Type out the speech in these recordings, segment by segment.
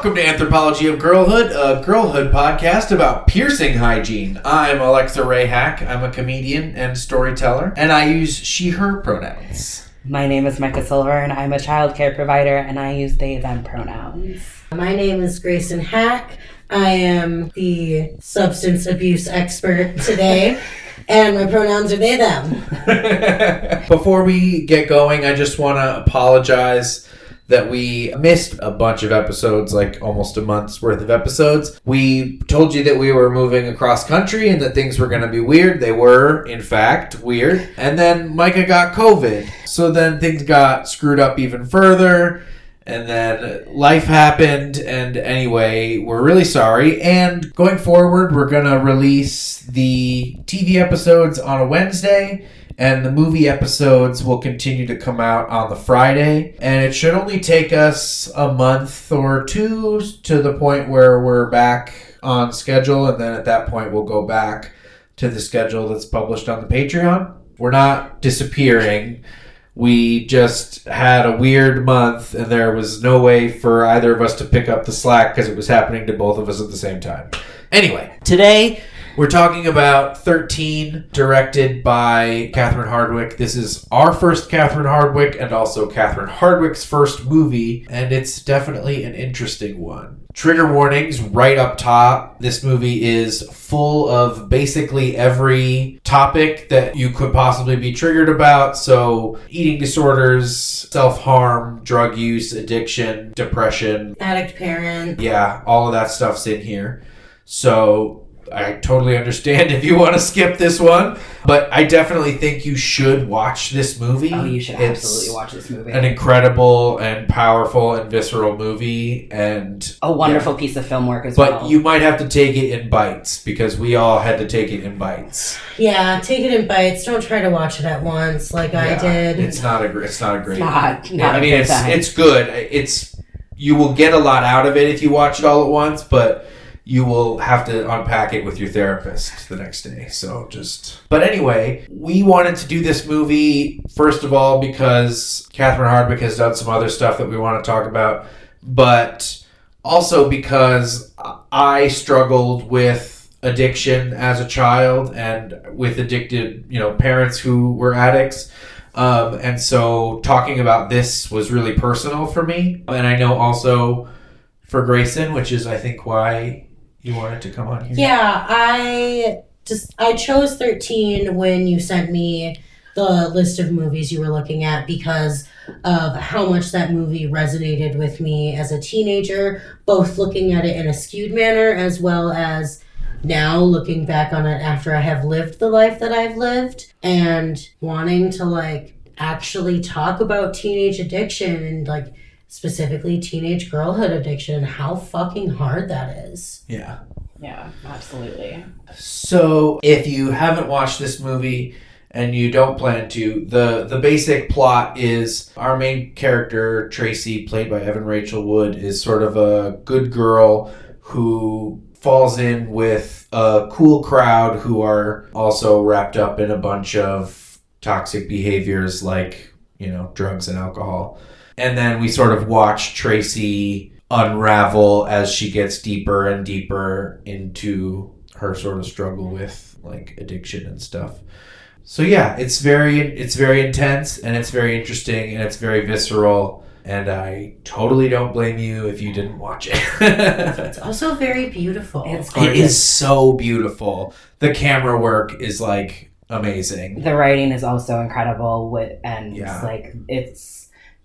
Welcome to Anthropology of Girlhood, a girlhood podcast about piercing hygiene. I'm Alexa Ray Haack. I'm a comedian and storyteller, and I use she, her pronouns. My name is Micah Silver, and I'm a child care provider, and I use they, them pronouns. My name is Greyson Haack. I am the substance abuse expert today, and my pronouns are they, them. Before we get going, I just want to apologize that we missed a bunch of episodes, like almost a month's worth of episodes. We told you that we were moving across country and that things were going to be weird. They were, in fact, weird. And then Micah got COVID. So then things got screwed up even further. And then life happened. And anyway, we're really sorry. And going forward, we're to release the TV episodes on a Wednesday and the movie episodes will continue to come out on the Friday. And it should only take us a month or two to the point where we're back on schedule, and then at that point, we'll go back to the schedule that's published on the Patreon. We're not disappearing. We just had a weird month, and there was no way for either of us to pick up the slack because it was happening to both of us at the same time. Anyway, today we're talking about 13, directed by Catherine Hardwicke. This is our first Catherine Hardwicke and also Catherine Hardwicke's first movie, and it's definitely an interesting one. Trigger warnings right up top. This movie is full of basically every topic that you could possibly be triggered about. So, eating disorders, self harm, drug use, addiction, depression. Addict parent. Yeah, all of that stuff's in here. So, I totally understand if you want to skip this one, but I definitely think you should watch this movie. Oh, you should It's absolutely watch this movie. An incredible and powerful and visceral movie, and a wonderful piece of film work as but well. But you might have to take it in bites because we all had to take it in bites. Yeah, take it in bites. Don't try to watch it at once like I did. It's not a gr- it's not a great. not, not I a mean, good it's time. it's good. It's you will get a lot out of it if you watch it all at once, but you will have to unpack it with your therapist the next day. So just. But anyway, we wanted to do this movie first of all because Catherine Hardwicke has done some other stuff that we want to talk about, but also because I struggled with addiction as a child and with addicted, you know, parents who were addicts. Um, and so talking about this was really personal for me. And I know also for Greyson, which is, I think, why you wanted to come on here. Yeah, I just I chose 13 when you sent me the list of movies you were looking at because of how much that movie resonated with me as a teenager, both looking at it in a skewed manner as well as now looking back on it after I have lived the life that I've lived and wanting to like actually talk about teenage addiction and like specifically teenage girlhood addiction and how fucking hard that is. Yeah. yeah, absolutely. So if you haven't watched this movie and you don't plan to, the the basic plot is our main character Tracy, played by Evan Rachel Wood, is sort of a good girl who falls in with a cool crowd who are also wrapped up in a bunch of toxic behaviors like you know drugs and alcohol. And then we sort of watch Tracy unravel as she gets deeper and deeper into her sort of struggle with like addiction and stuff. So yeah, it's very it's very intense and it's very interesting and it's very visceral and I totally don't blame you if you didn't watch it. It's also very beautiful. It's it gorgeous. is so beautiful. The camera work is like amazing. The writing is also incredible, with, and Yeah. like it's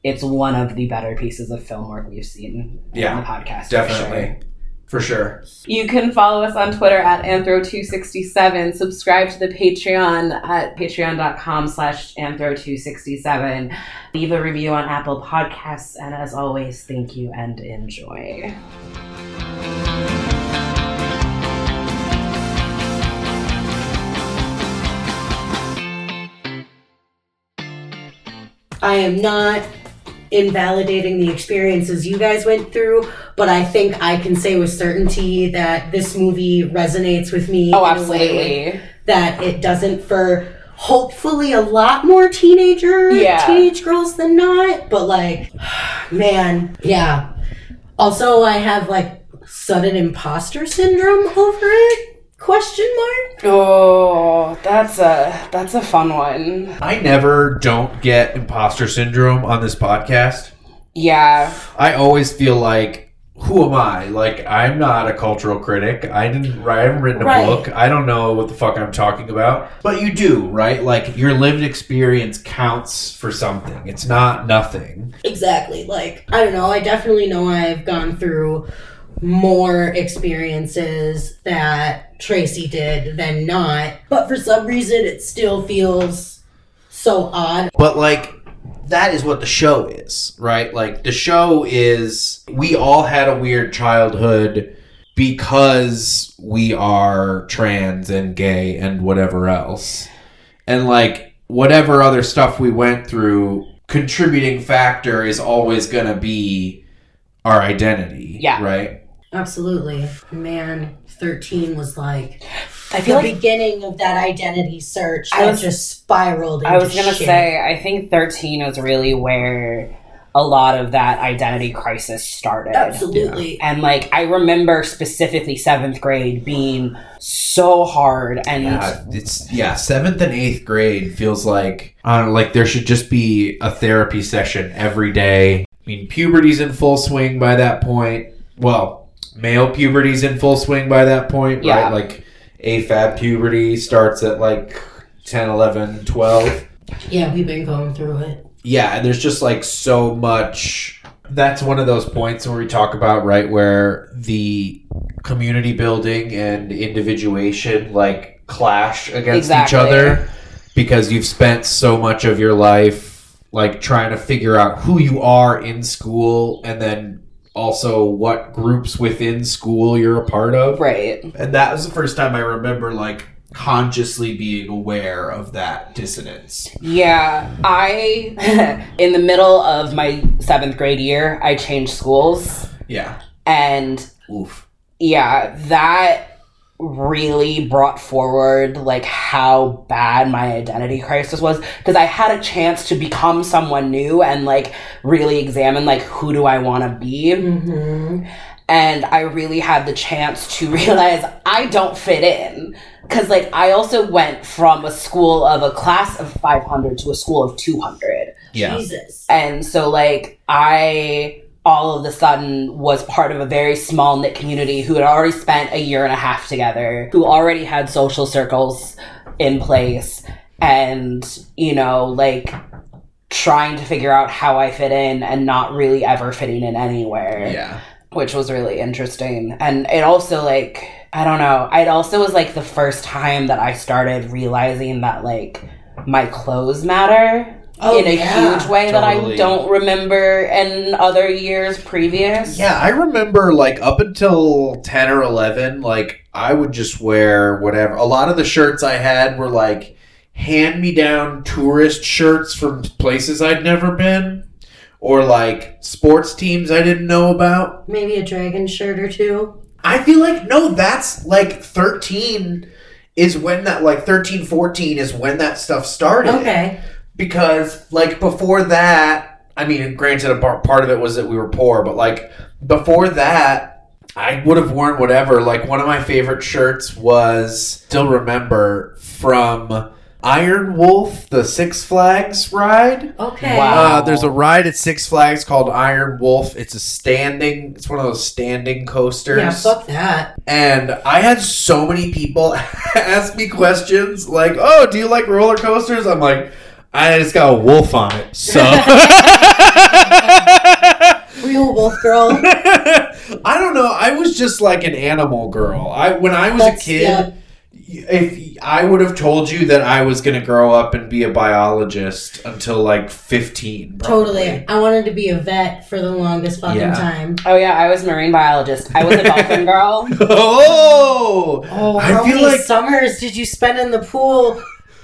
it's one of the better pieces of film work we've seen Yeah, on the podcast. for sure. Definitely. For sure. You can follow us on Twitter at Anthro267. Subscribe to the Patreon at patreon.com slash Anthro267. Leave a review on Apple Podcasts. And as always, thank you and enjoy. I am not invalidating the experiences you guys went through, but I think I can say with certainty that this movie resonates with me. Oh, in a way absolutely. That it doesn't for hopefully a lot more teenager Yeah. teenage girls than not. But like, man, yeah. Also, I have like sudden imposter syndrome over it. Question mark. Oh, that's a that's a fun one. I never don't get imposter syndrome on this podcast. Yeah, I always feel like, who am I? Like, I'm not a cultural critic. I didn't. write- I haven't written a Right. book. I don't know what the fuck I'm talking about. But you do, right? Like, your lived experience counts for something. It's not nothing. Exactly. Like, I don't know. I definitely know I've gone through more experiences that Tracy did than not. But for some reason, it still feels so odd. But like that is what the show is, right? Like the show is we all had a weird childhood because we are trans and gay and whatever else. And like whatever other stuff we went through, contributing factor is always going to be our identity, Yeah. right? Absolutely. Man, 13 was like I the like beginning of that identity search I was- just spiraled into I was gonna say I think thirteen is really where a lot of that identity crisis started. Absolutely. And like I remember specifically seventh grade being so hard and Yeah, it's yeah. Seventh and eighth grade feels like I like there should just be a therapy session every day. I mean, puberty's in full swing by that point. Well, male puberty's in full swing by that point, Yeah. right? Like AFAB puberty starts at like 10, 11, 12. Yeah, we've been going through it. Yeah, and there's just like so much. That's one of those points where we talk about right where the community building and individuation like clash against each other because you've spent so much of your life like trying to figure out who you are in school and then also what groups within school you're a part of. right. And that was the first time I remember like consciously being aware of that dissonance. Yeah, I in the middle of my seventh grade year, I changed schools, Yeah. and Oof. yeah, that really brought forward like how bad my identity crisis was because I had a chance to become someone new and like really examine like who do I want to be Mm-hmm. and I really had the chance to realize I don't fit in because like I also went from a school of a class of 500 to a school of 200 Yeah. Jesus. and so like I all of a sudden was part of a very small knit community who had already spent a year and a half together, who already had social circles in place and, you know, like trying to figure out how I fit in and not really ever fitting in anywhere Yeah. which was really interesting. And it also like I don't know, it also was like the first time that I started realizing that like my clothes matter Oh, in a yeah. huge way that I don't remember in other years previous. Yeah, I remember like up until 10 or 11, like I would just wear whatever. A lot of the shirts I had were like hand me down tourist shirts from places I'd never been or like sports teams I didn't know about. Maybe a dragon shirt or two. I feel like no, that's like 13 is when that like 13 14 is when that stuff started Okay. Because like before that i mean granted a par- part of it was that we were poor but like before that i would have worn whatever like one of my favorite shirts was still remember from iron wolf the six flags ride Okay. Wow. uh, there's a ride at six flags called iron wolf it's a standing it's one of those standing coasters Yeah, fuck that. and I had so many people ask me questions like, "Oh, do you like roller coasters?" I'm like, "I just got a wolf on it." So Real wolf girl. I don't know. I was just like an animal girl. I when I was That's- a kid, yeah. if I would have told you that I was going to grow up and be a biologist until like 15, probably. Totally. I wanted to be a vet for the longest fucking Yeah. time. Oh yeah, I was a marine biologist. I was a dolphin girl. Oh, Oh, I how feel many like summers did you spend in the pool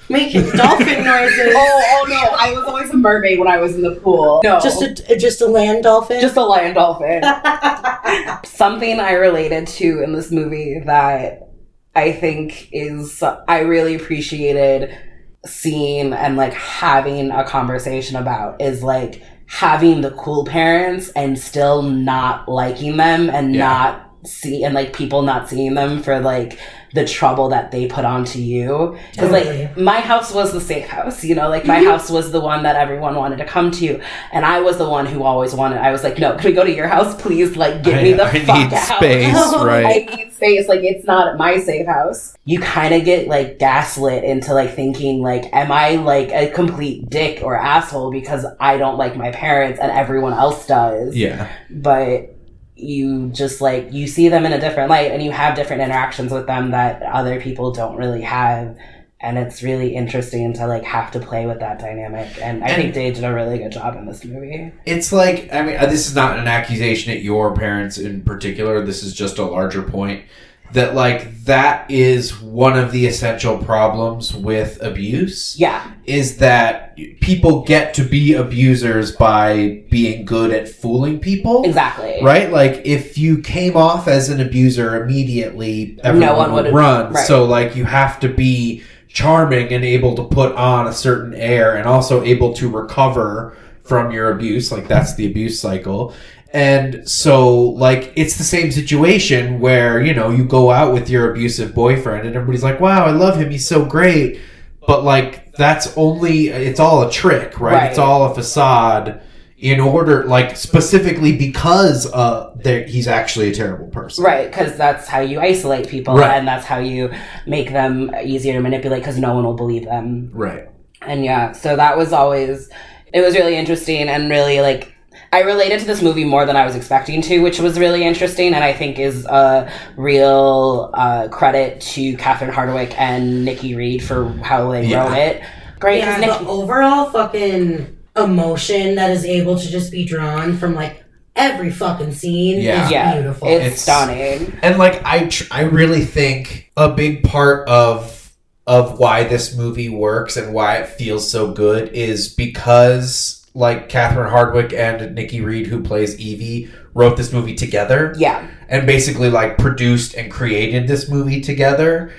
making dolphin noises? oh, oh no, I was always a mermaid when I was in the pool. No. Just a uh, just a land dolphin. just a land dolphin. Something I related to in this movie that I think is I really appreciated seeing and like having a conversation about is like having the cool parents and still not liking them and Yeah. not see and like people not seeing them for like the trouble that they put onto you. Because Totally. like my house was the safe house you know? Like my mm-hmm. house was the one that everyone wanted to come to and i was the one who always wanted i was like no can we go to your house? Please like get me the I fuck need out. space, right. i need space. Like it's not my safe house. You kind of get like gaslit into like thinking like am i like a complete dick or asshole because i don't like my parents and everyone else does? Yeah. but you just like you see them in a different light and you have different interactions with them that other people don't really have. And it's really interesting to like have to play with that dynamic. And i And- think they did a really good job in this movie. It's like, I mean, uh, this is not an accusation at your parents in particular. This is just a larger point that, like, that is one of the essential problems with abuse. yeah Is that people get to be abusers by being good at fooling people. exactly Right? Like, if you came off as an abuser immediately, everyone one would would- run. right. So, like, you have to be charming and able to put on a certain air and also able to recover from your abuse. Like, that's the abuse cycle. And so, like, it's the same situation where, you know, you go out with your abusive boyfriend and everybody's like, wow, I love him. He's so great. But, like, that's only, it's all a trick, right? Right. It's all a facade in order, like, specifically because uh, he's actually a terrible person. right because that's how you isolate people Right. and that's how you make them easier to manipulate because no one will believe them Right. And yeah, so that was always it was really interesting and really like I related to this movie more than I was expecting to, which was really interesting and I think is a real uh, credit to Catherine Hardwicke and Nikki Reed for how they Yeah. wrote it. Great, Yeah, 'cause the overall fucking emotion that is able to just be drawn from like every fucking scene Yeah. is yeah, beautiful. it's, It's- stunning. And like I, tr- I really think a big part of of why this movie works and why it feels so good is because like Catherine Hardwicke and Nikki Reed, who plays Evie, wrote this movie together Yeah, and basically like produced and created this movie together.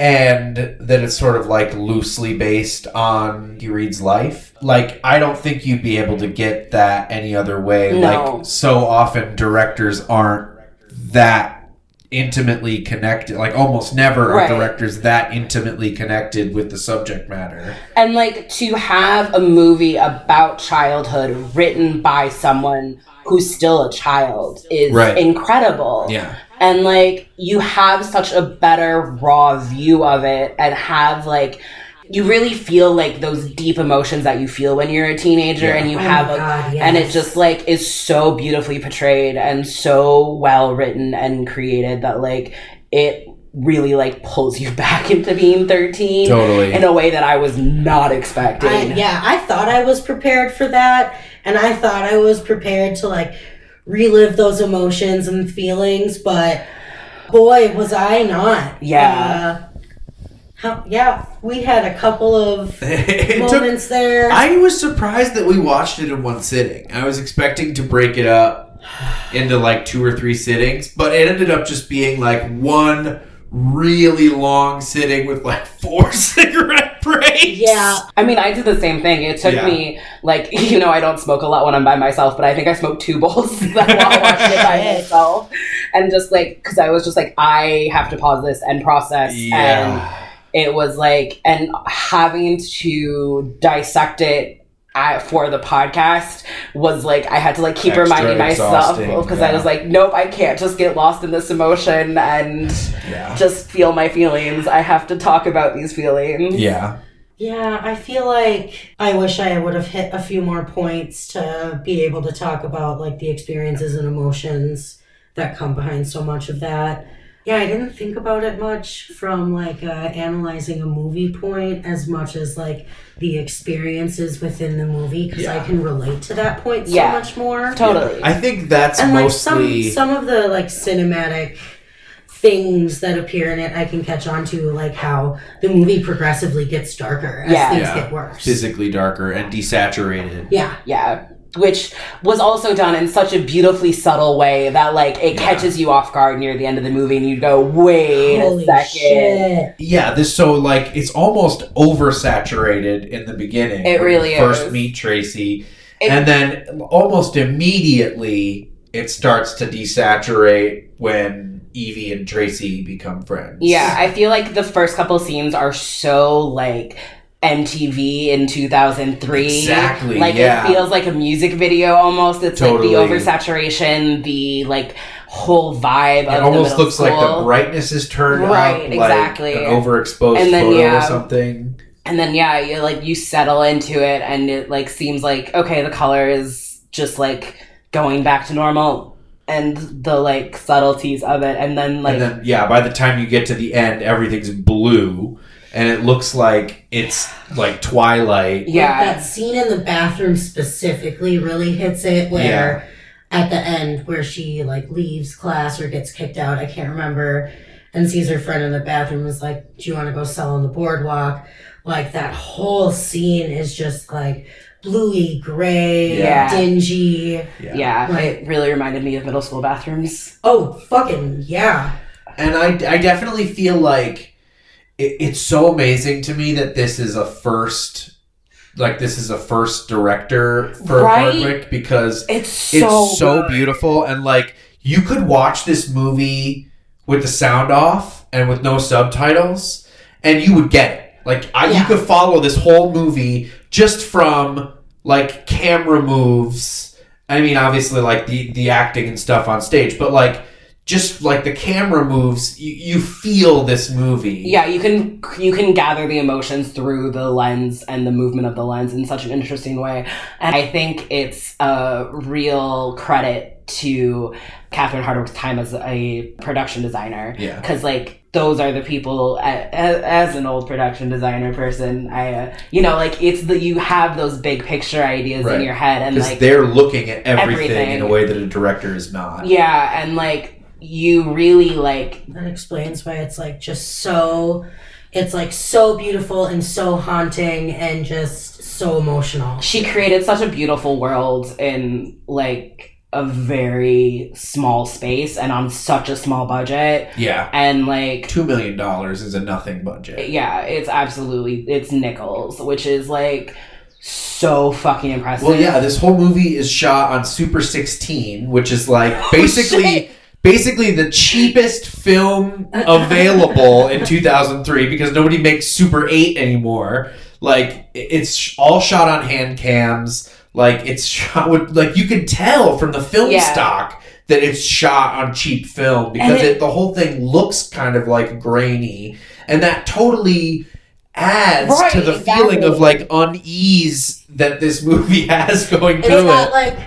And that it's sort of like loosely based on Nikki Reed's life. Like, I don't think you'd be able to get that any other way. No. Like, so often directors aren't that intimately connected. Like, almost never Right. are directors that intimately connected with the subject matter. and like to have a movie about childhood written by someone who's still a child is Right. incredible. Yeah. and like you have such a better raw view of it and have like you really feel like those deep emotions that you feel when you're a teenager Yeah. and you Oh have my a, God, and it just like is so beautifully portrayed and so well written and created that like it really like pulls you back into being 13 Totally. in a way that I was not expecting. I, yeah, I thought I was prepared for that, and I thought I was prepared to like relive those emotions and feelings, but boy, was I not. Yeah. Uh, how, yeah, we had a couple of it took moments there. I was surprised that we watched it in one sitting. I was expecting to break it up into like two or three sittings, but it ended up just being like one really long sitting with like four cigarette breaks. yeah, I mean, I did the same thing. It took Yeah. me like you know I don't smoke a lot when I'm by myself, but I think I smoked two bowls while watching it by myself, and just like because I was just like I have to pause this and process, and Yeah. It was like and having to dissect it. I, for the podcast was like I had to like keep Extra reminding myself exhausting, because I was like nope I can't just get lost in this emotion and Yeah. just feel my feelings I have to talk about these feelings Yeah. yeah. I feel like I wish I would have hit a few more points to be able to talk about like the experiences and emotions that come behind so much of that. Yeah, I didn't think about it much from like uh, analyzing a movie point as much as like the experiences within the movie because I can relate to that point so Yeah. much more. totally I think that's and like mostly some some of the like cinematic things that appear in it I can catch on to like how the movie progressively gets darker as Yeah. things Yeah. get worse. physically darker and desaturated. yeah. Yeah. Which was also done in such a beautifully subtle way that like it Yeah. catches you off guard near the end of the movie and you go, wait Holy a second. shit. Yeah, this so like it's almost oversaturated in the beginning. It when you really first is. meet Tracy, It- and then almost immediately it starts to desaturate when Evie and Tracy become friends. Yeah, I feel like the first couple scenes are so like MTV in 2003. Exactly, Like yeah. it feels like a music video almost. It's Totally. like the oversaturation, the like whole vibe It almost looks like the brightness is turned Right, up, exactly. like an overexposed And then, photo yeah. or something. and then yeah, you like you settle into it and it like seems like okay, the color is just like going back to normal and the like subtleties of it and then like and then yeah, by the time you get to the end, everything's blue, and it looks like it's like Twilight. Like, yeah. that scene in the bathroom specifically really hits it where at the end where she like leaves class or gets kicked out, I can't remember, and sees her friend in the bathroom is like, Do you want to go sell on the boardwalk? Like that whole scene is just like bluey gray, Yeah. dingy. yeah, Right. it really reminded me of middle school bathrooms. Oh fucking yeah. And I, I definitely feel like it, it's so amazing to me that this is a first, like this is a first director for Right? Hardwicke because It's so it's so good. beautiful and like you could watch this movie with the sound off and with no subtitles and you would get it. Like I, you could follow this whole movie just from like camera moves. I mean, obviously, like the the acting and stuff on stage, but like just like the camera moves, you, you feel this movie. Yeah, you can you can gather the emotions through the lens and the movement of the lens in such an interesting way. And I think it's a real credit to Catherine Hardwicke's time as a production designer. Yeah. Because like those are the people as, as an old production designer person, I uh, you know like it's the you have those big picture ideas Right. in your head and because like they're looking at everything, everything. in a way that a director is not. yeah and like you really like That explains why it's like just so it's like so beautiful and so haunting and just so emotional. she created such a beautiful world in like a very small space and on such a small budget Yeah, and like two million dollars is a nothing budget. yeah it's absolutely it's nickels which is like so fucking impressive Well, yeah, this whole movie is shot on Super 16, which is like Oh, basically shit. Basically the cheapest film available in 2003 because nobody makes Super 8 anymore. Like it's all shot on hand cams. Like it's shot with like you can tell from the film Yeah. stock that it's shot on cheap film because it, it- the whole thing looks kind of like grainy and that totally adds Right, to the feeling of like unease that this movie has going It's through it. like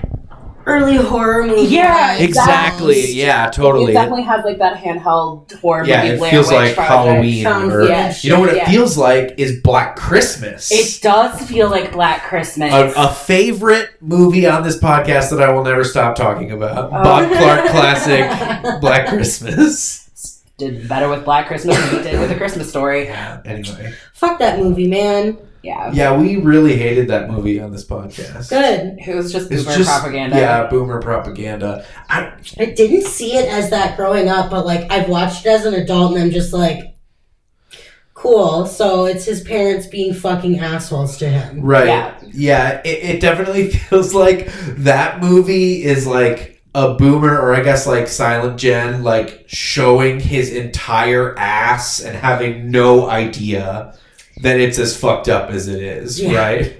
early horror movie. Yeah, vibes. Exactly. Yeah, totally. it definitely has like that handheld horror Yeah, movie it feels Witch like Project. Halloween. Found or- footage. You know what it Yeah. feels like is Black Christmas. it does feel like black christmas a, a favorite movie on this podcast that I will never stop talking about. Oh. Bob Clark classic Black Christmas. did better with black christmas than we did with a christmas story Yeah, anyway. Fuck that movie, man. Yeah Yeah, we really hated that movie on this podcast. Good. it was just It's boomer just propaganda Yeah, boomer propaganda. I, I didn't see it as that growing up, but like I've watched it as an adult and I'm just like cool. So it's his parents being fucking assholes to him. Right. Yeah. Yeah. it, it definitely feels like that movie is like a boomer or I guess like Silent Gen like showing his entire ass and having no idea that it's as fucked up as it is, Yeah. right?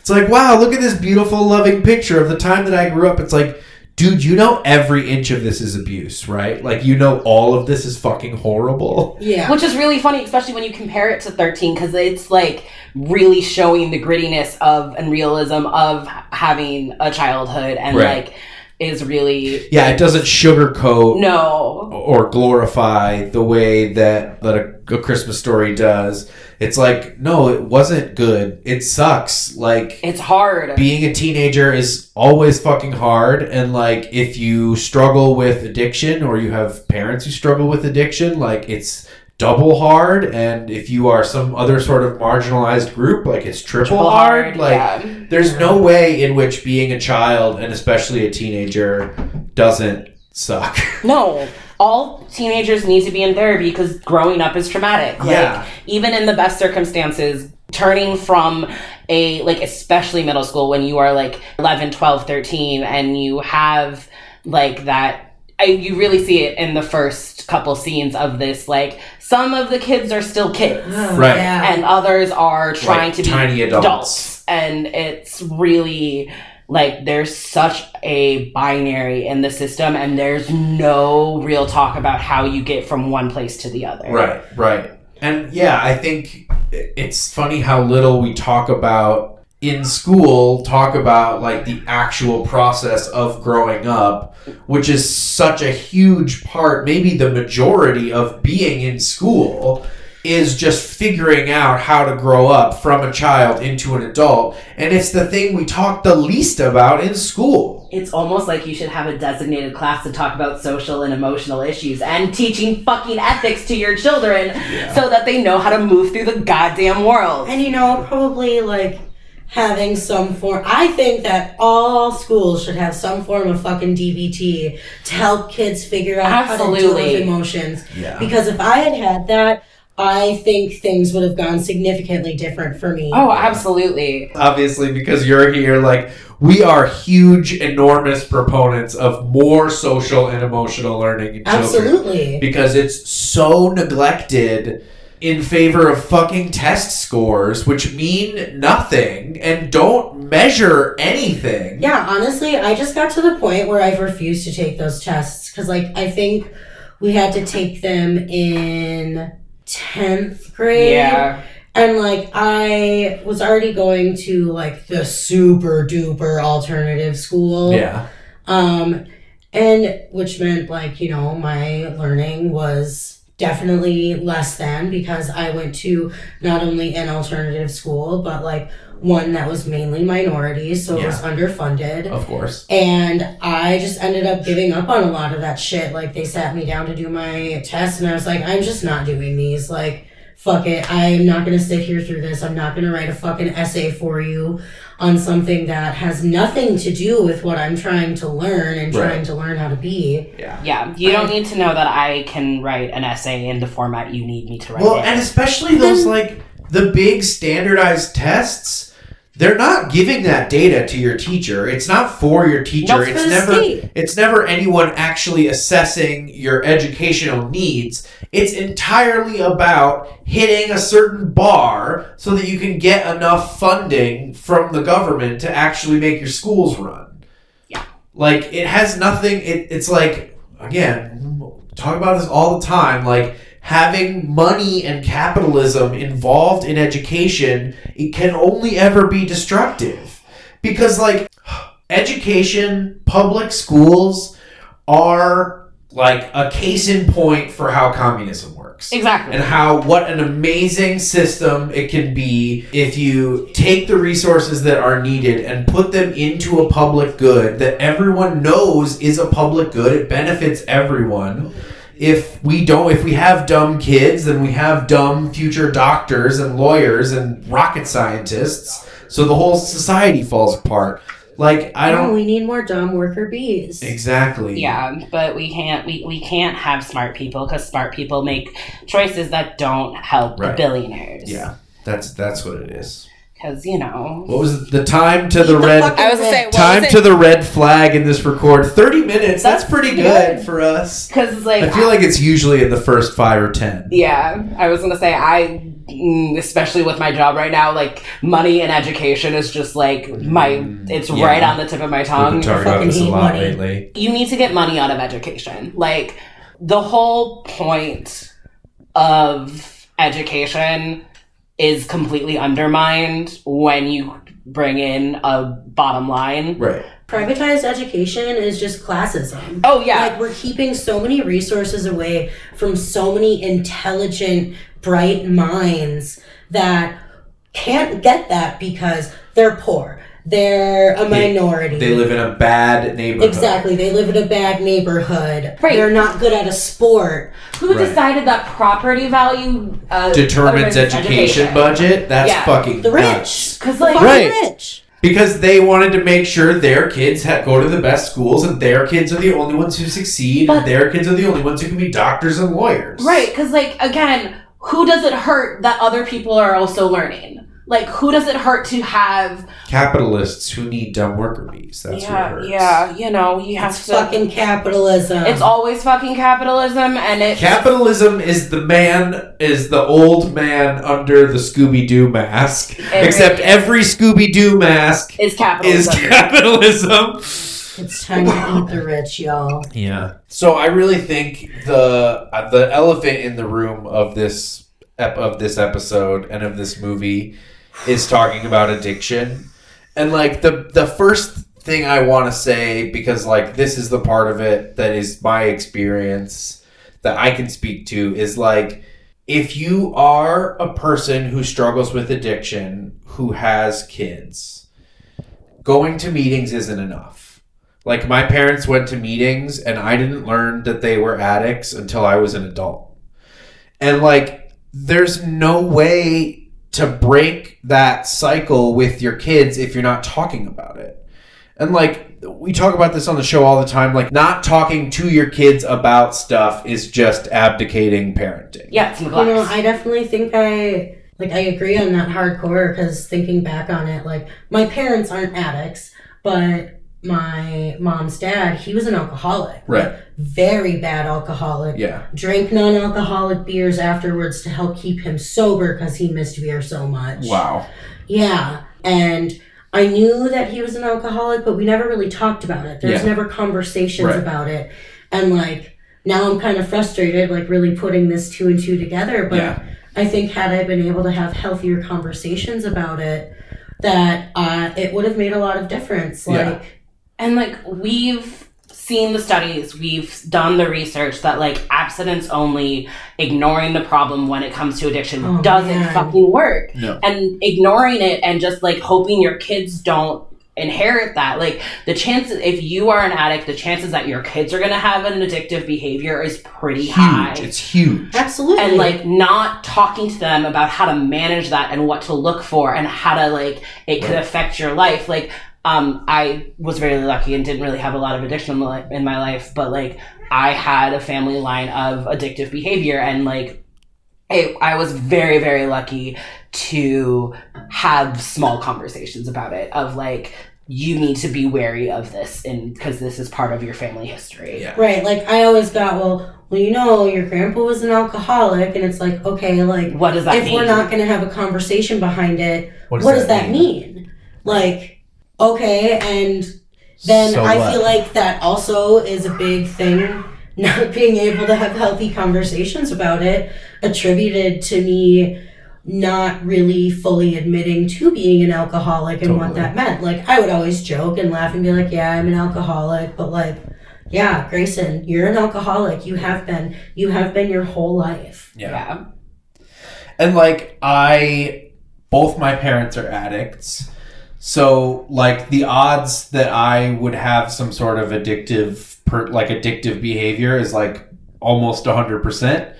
It's like, wow, look at this beautiful loving picture of the time that I grew up. It's like, dude, you know every inch of this is abuse, right? Like you know all of this is fucking horrible. Yeah. Which is really funny, especially when you compare it to 13, because it's like really showing the grittiness of and realism of having a childhood and Right. like is really. Yeah, it doesn't sugarcoat No. or glorify the way that that a, a Christmas story does. It's like, no, it wasn't good. It sucks. Like It's hard. being a teenager is always fucking hard and like if you struggle with addiction or you have parents who struggle with addiction, like it's double hard and if you are some other sort of marginalized group, like it's triple, Triple hard. hard, Like yeah. there's no way in which being a child and especially a teenager doesn't suck. No. All teenagers need to be in therapy because growing up is traumatic. Like, Yeah. even in the best circumstances, turning from a like especially middle school when you are like 11 12 13 and you have like that I, you really see it in the first couple scenes of this like some of the kids are still kids Right. Yeah. and others are trying Like to be tiny adults. and it's really like there's such a binary in the system and there's no real talk about how you get from one place to the other Right, right. And yeah, I think it's funny how little we talk about in school, talk about like the actual process of growing up, which is such a huge part, maybe the majority of being in school is just figuring out how to grow up from a child into an adult. And it's the thing we talk the least about in school. it's almost like you should have a designated class to talk about social and emotional issues and teaching fucking ethics to your children so that they know how to move through the goddamn world. And you know, probably like having some form. I think that all schools should have some form of fucking DBT to help kids figure out how to deal with emotions. Yeah. Because if I had had that, I think things would have gone significantly different for me. Oh, absolutely. obviously because you're here like we are huge enormous proponents of more social and emotional learning in Absolutely. because it's so neglected in favor of fucking test scores which mean nothing and don't measure anything Yeah, honestly, I just got to the point where I've refused to take those tests because, like, I think we had to take them in 10th grade. Yeah. And, like, I was already going to, like, the super duper alternative school. yeah Um, and which meant, like, you know, my learning was definitely less than because I went to not only an alternative school, but, like, one that was mainly minorities, so it was underfunded. of course And I just ended up giving up on a lot of that shit. Like, they sat me down to do my test, and I was like, I'm just not doing these. Like, fuck it. I'm not gonna sit here through this. I'm not gonna write a fucking essay for you on something that has nothing to do with what I'm trying to learn and Right. trying to learn how to be. yeah Yeah. You don't need to know that I can write an essay in the format you need me to write well it. and especially those like the big standardized tests they're not giving that data to your teacher. It's not for your teacher. No, it's for it's the never state. it's never anyone actually assessing your educational needs. It's entirely about hitting a certain bar so that you can get enough funding from the government to actually make your schools run. Yeah. like it has nothing it, it's like again talk about this all the time. Like having money and capitalism involved in education it can only ever be destructive. Because like education public schools are like a case in point for how communism works. Exactly. and how what an amazing system it can be if you take the resources that are needed and put them into a public good that everyone knows is a public good. It benefits everyone if we don't if we have dumb kids then we have dumb future doctors and lawyers and rocket scientists so the whole society falls apart like i Oh, don't we need more dumb worker bees. exactly Yeah, but we can't we, we can't have smart people because smart people make choices that don't help Right. the billionaires. yeah that's that's what it is because you know. what was the time to the Eat the red I was gonna say, what Time was to the red flag in this record. 30 minutes. That's, That's pretty good. good, for us. Because like I feel like it's usually in the first five or 10. Yeah, I was gonna say I, mm, especially with my job right now, like money and education is just like my. It's yeah. right on the tip of my We've tongue. been talking about this a lot money. lately. you need to get money out of education. Like the whole point of education is completely undermined when you bring in a bottom line. Right. Privatized education is just classism. Oh yeah, Like we're keeping so many resources away from so many intelligent, bright minds that can't get that because they're poor. They're a minority. They live in a bad neighborhood. Exactly. They live in a bad neighborhood. Right. They're not good at a sport. who Right. decided that property value uh, Determines education budget. That's Yeah. fucking The rich. Because like Right. rich. Because they wanted to make sure their kids ha- go to the best schools and their kids are the only ones who succeed But- and their kids are the only ones who can be doctors and lawyers. Right, because like again, who does it hurt that other people are also learning? Like, who does it hurt to have? Capitalists who need dumb worker bees. That's what yeah, hurts. yeah. You know, you have It's to. fucking capitalism. it's always fucking capitalism, and it. Capitalism is the man, is the old man under the Scooby Doo mask. It Except really every Scooby Doo mask is capitalism. is capitalism. capitalism. It's time to eat the rich, y'all. Yeah. So I really think the uh, the elephant in the room of this ep- of this episode and of this movie is talking about addiction. And like the the first thing I want to say because like this is the part of it that is my experience that I can speak to is like if you are a person who struggles with addiction who has kids going to meetings isn't enough like my parents went to meetings and I didn't learn that they were addicts until I was an adult. And like there's no way to break that cycle with your kids if you're not talking about it. And like we talk about this on the show all the time like not talking to your kids about stuff is just abdicating parenting. yeah, it's You neglect. know, I definitely think I like I agree on that hardcore because thinking back on it, like my parents aren't addicts, but my mom's dad, he was an alcoholic. Right. Very bad alcoholic. Yeah. Drank non-alcoholic beers afterwards to help keep him sober because he missed beer so much. Wow. Yeah, and I knew that he was an alcoholic, but we never really talked about it. There's Yeah. never conversations Right. about it. And like now I'm kind of frustrated, like really putting this two and two together. But Yeah. I think had I been able to have healthier conversations about it, that uh, it would have made a lot of difference. Like Yeah. And like we've seen the studies, we've done the research that like abstinence only, ignoring the problem when it comes to addiction Oh, doesn't man. fucking work. No. And ignoring it and just like hoping your kids don't inherit that. Like the chances if you are an addict, the chances that your kids are gonna have an addictive behavior is pretty high. It's huge. absolutely. and like not talking to them about how to manage that and what to look for and how to like it could affect your life like um i was very lucky and didn't really have a lot of addiction in my, life but like i had a family line of addictive behavior and like it, i was very very lucky to have small conversations about it of like you need to be wary of this and because this is part of your family history Yeah. right, like I always got well. Well, you know, your grandpa was an alcoholic, and it's like, okay, like what does that if mean we're not going to have a conversation behind it, What what does, that, mean? Like, okay, and then So I what? feel like that also is a big thing. Not being able to have healthy conversations about it, attributed to me not really fully admitting to being an alcoholic and what that meant. Like, I would always joke and laugh and be like, yeah, I'm an alcoholic, but like, yeah, Greyson, you're an alcoholic. You have been. You have been your whole life. Yeah. yeah And like I both my parents are addicts. So like the odds that I would have some sort of addictive per, like addictive behavior is like almost 100%.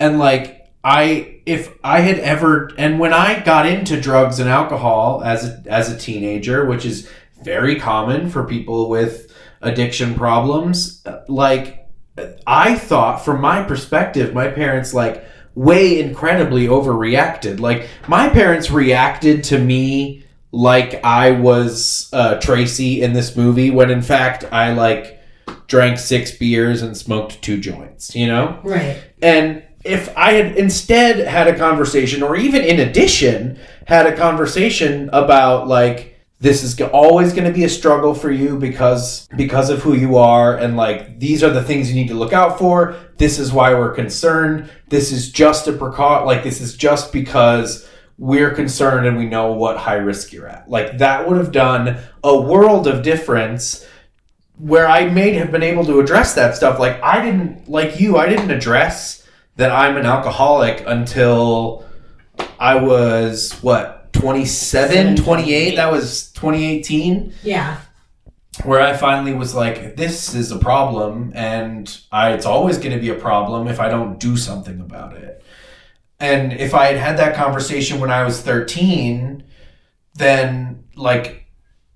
And like I if I had ever and when I got into drugs and alcohol as a, as a teenager, which is very common for people with addiction problems, like I thought from my perspective, my parents like way incredibly overreacted. Like my parents reacted to me like I was uh, Tracy in this movie, when in fact I like drank six beers and smoked two joints. You know, Right. and if I had instead had a conversation, or even in addition, had a conversation about like this is always going to be a struggle for you because because of who you are, and like these are the things you need to look out for. This is why we're concerned. This is just a precaution. Like this is just because we're concerned and we know what high risk you're at. Like that would have done a world of difference where I may have been able to address that stuff. Like I didn't, like you, I didn't address that I'm an alcoholic until I was what 27, 28. That was 2018, Yeah. where I finally was like, this is a problem, and I, it's always going to be a problem if I don't do something about it. And if I had had that conversation when I was 13, then like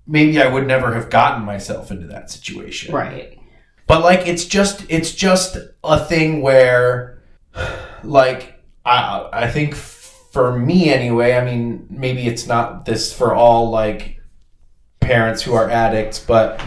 maybe I would never have gotten myself into that situation. right But like it's just it's just a thing where like I I think for me anyway, I mean, maybe it's not this for all like parents who are addicts, but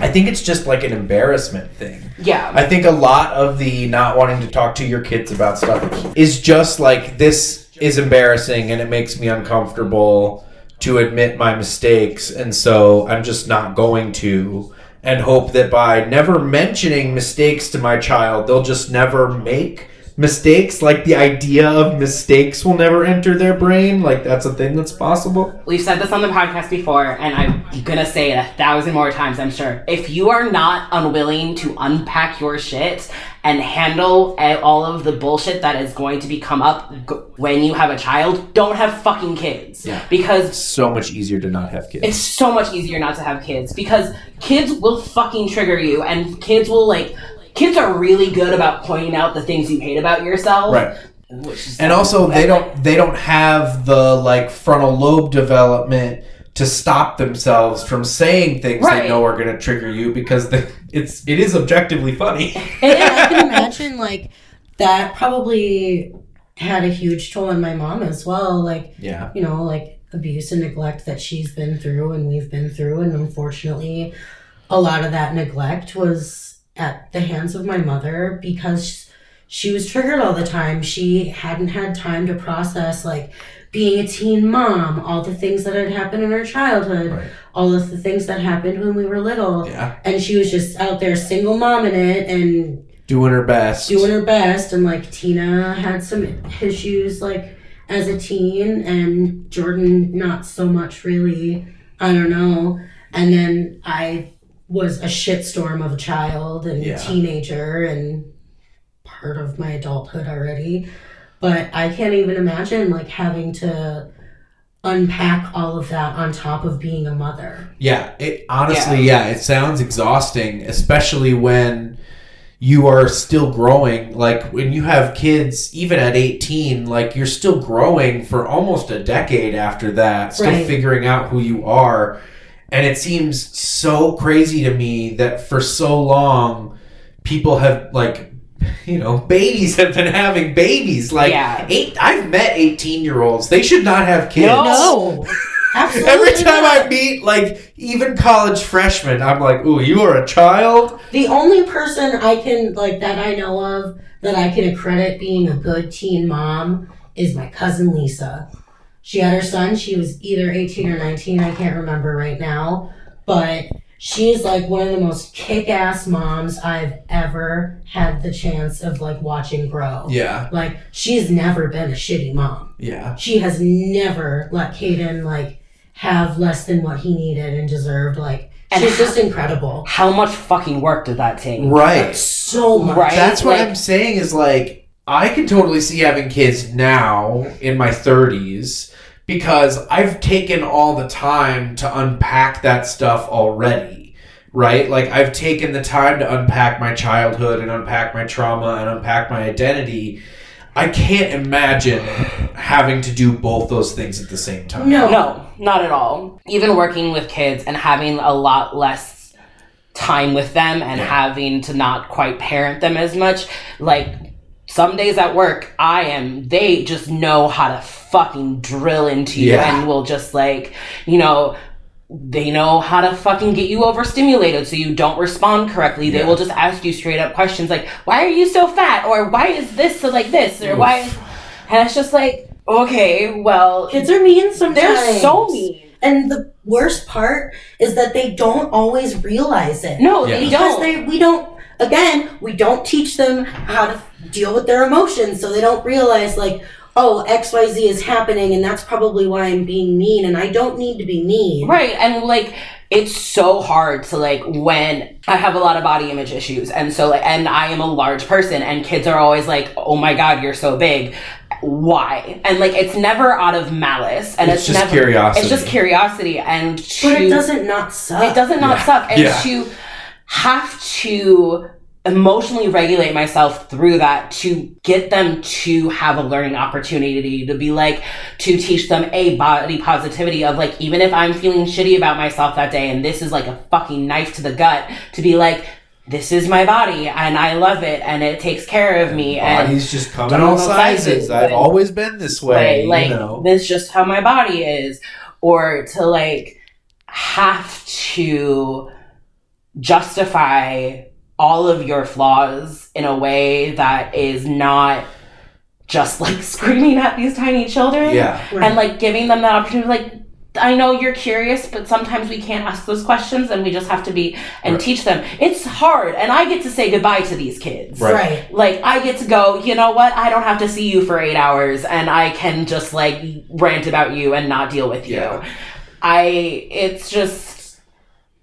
I think it's just like an embarrassment thing. Yeah. I think a lot of the not wanting to talk to your kids about stuff is just like this is embarrassing and it makes me uncomfortable to admit my mistakes and so I'm just not going to and hope that by never mentioning mistakes to my child they'll just never make mistakes like the idea of mistakes will never enter their brain like that's a thing that's possible We've said this on the podcast before, and I'm gonna say it a thousand more times, I'm sure. If you are not unwilling to unpack your shit and handle all of the bullshit that is going to be come up when you have a child, don't have fucking kids. Yeah. Because so much easier to not have kids it's so much easier not to have kids because kids will fucking trigger you and kids will like kids are really good about pointing out the things you hate about yourself right and also they don't they don't have the like frontal lobe development to stop themselves from saying things Right. they know are going to trigger you because they, it's it is objectively funny. And I can imagine like that probably had a huge toll on my mom as well. Like, yeah. you know, like abuse and neglect that she's been through and we've been through. And unfortunately, a lot of that neglect was at the hands of my mother because she was triggered all the time. She hadn't had time to process, like, being a teen mom, all the things that had happened in her childhood, Right. all of the things that happened when we were little. Yeah. And she was just out there single mom in it and Doing her best. doing her best and like Tina had some issues like as a teen and Jordan not so much really I don't know and then I was a shitstorm of a child and Yeah. teenager and part of my adulthood already but I can't even imagine like having to unpack all of that on top of being a mother Yeah, it honestly, yeah. it sounds exhausting, especially when you are still growing. Like when you have kids, even at 18, like you're still growing for almost a decade after that, still Right. figuring out who you are. And it seems so crazy to me that for so long, people have like, you know, babies have been having babies. Like Yeah. eight, I've met 18 year olds. They should not have kids. no absolutely Every time not. I meet, like, even college freshmen, I'm like, ooh, you are a child? The only person I can like that I know of that I can accredit being a good teen mom is my cousin Lisa. She had her son, she was either 18 or 19, I can't remember right now, but she's like one of the most kick-ass moms I've ever had the chance of like watching grow. Yeah, Like she's never been a shitty mom. yeah. She has never let Caden like have less than what he needed and deserved. Like And she's how- just incredible. how much fucking work did that take Right. So much. Right. That's what like- I'm saying is like, I can totally see having kids now in my 30s because I've taken all the time to unpack that stuff already. Right? Like, I've taken the time to unpack my childhood and unpack my trauma and unpack my identity. I can't imagine having to do both those things at the same time. No. No, not at all. Even working with kids and having a lot less time with them and Yeah. having to not quite parent them as much, like some days at work, I am, they just know how to fucking drill into you Yeah. and will just like, you know, they know how to fucking get you overstimulated so you don't respond correctly. They Yeah. will just ask you straight up questions like, why are you so fat? Or why is this so like this? Or why is, and it's just like, okay, well, Kids are mean sometimes. they're so mean. And the worst part is that they don't always realize it. No, Yeah. they because don't. they we don't again, we don't teach them how to deal with their emotions so they don't realize like oh xyz is happening and that's probably why i'm being mean and i don't need to be mean Right, and like it's so hard to like when I have a lot of body image issues, and so like, and I am a large person, and kids are always like, "Oh my god, you're so big." Why? And like, it's never out of malice, and It's it's, just never. curiosity. It's just curiosity, and to, but it doesn't not suck It doesn't not Yeah. suck, and Yeah. to have to emotionally regulate myself through that to get them to have a learning opportunity to be like to teach them a body positivity of like even if I'm feeling shitty about myself that day and this is like a fucking knife to the gut to be like this is my body and I love it and it takes care of me and Body's just come all sizes. sizes, I've always been this way. like you know. this is just how my body is or to like have to justify all of your flaws in a way that is not just like screaming at these tiny children yeah. and like giving them that opportunity like I know you're curious, but sometimes we can't ask those questions and we just have to be and Right. teach them. It's hard, and I get to say goodbye to these kids. Right. Right. Like I get to go, you know what? I don't have to see you for eight hours and I can just like rant about you and not deal with you. Yeah. I it's just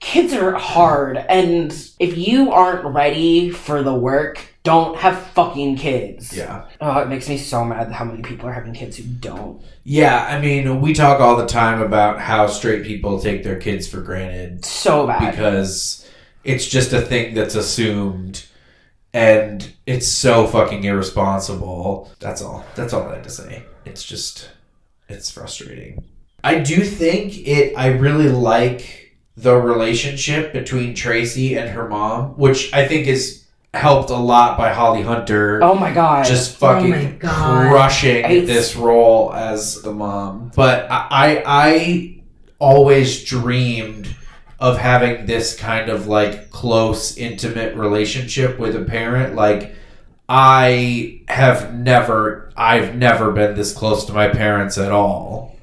kids are hard and if you aren't ready for the work, don't have fucking kids. Yeah. Oh, it makes me so mad how many people are having kids who don't. Yeah, I mean, we talk all the time about how straight people take their kids for granted So bad. because it's just a thing that's assumed and it's so fucking irresponsible. That's all. That's all I had to say. It's just it's frustrating. I do think it I really like the relationship between Tracy and her mom, which I think is helped a lot by Holly Hunter oh my god. just Oh fucking God. crushing It's- this role as the mom. But I, I I always dreamed of having this kind of like close, intimate relationship with a parent. Like I have never I've never been this close to my parents at all.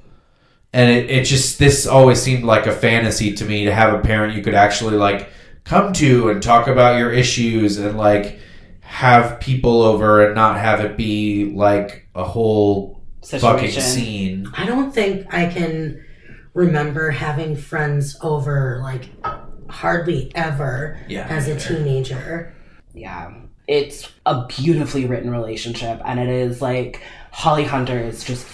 And it, it just this always seemed like a fantasy to me to have a parent you could actually like come to and talk about your issues and like have people over and not have it be like a whole fucking scene. I don't think I can remember having friends over like hardly ever Yeah. as a teenager. Yeah. It's a beautifully written relationship and it is like Holly Hunter is just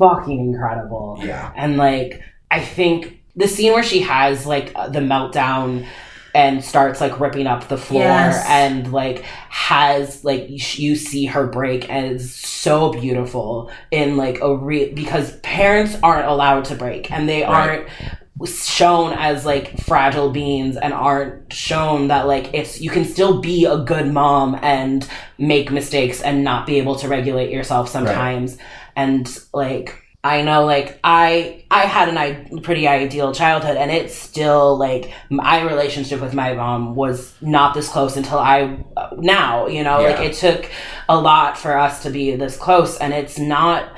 fucking incredible. Yeah. And like I think the scene where she has like uh, the meltdown and starts like ripping up the floor Yes. and like has like you, you see her break and it's so beautiful in like a real because parents aren't allowed to break and they Right. aren't shown as like fragile beings and aren't shown that like it's you can still be a good mom and make mistakes and not be able to regulate yourself sometimes and like I know like I I had an I- pretty ideal childhood and it's still like my relationship with my mom was not this close until I now you know? Like it took a lot for us to be this close and it's not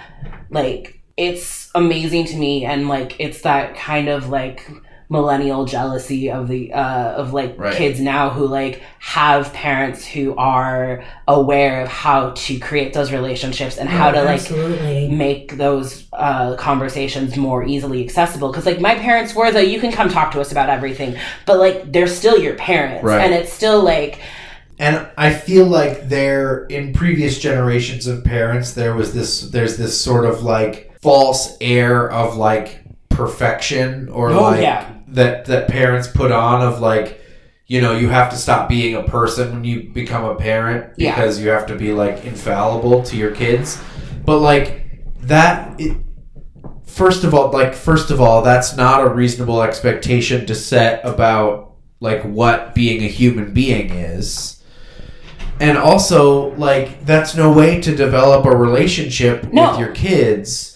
like it's amazing to me and like it's that kind of like millennial jealousy of the uh of like Right. kids now who like have parents who are aware of how to create those relationships and how to like absolutely. make those uh, conversations more easily accessible because like my parents were the you can come talk to us about everything but like they're still your parents Right. and it's still like And I feel like there in previous generations of parents there was this there's this sort of like false air of like perfection or Oh, like yeah. That that parents put on of like you know you have to stop being a person when you become a parent Yeah. because you have to be like infallible to your kids but like that it, first of all like first of all that's not a reasonable expectation to set about like what being a human being is and also like that's no way to develop a relationship No. with your kids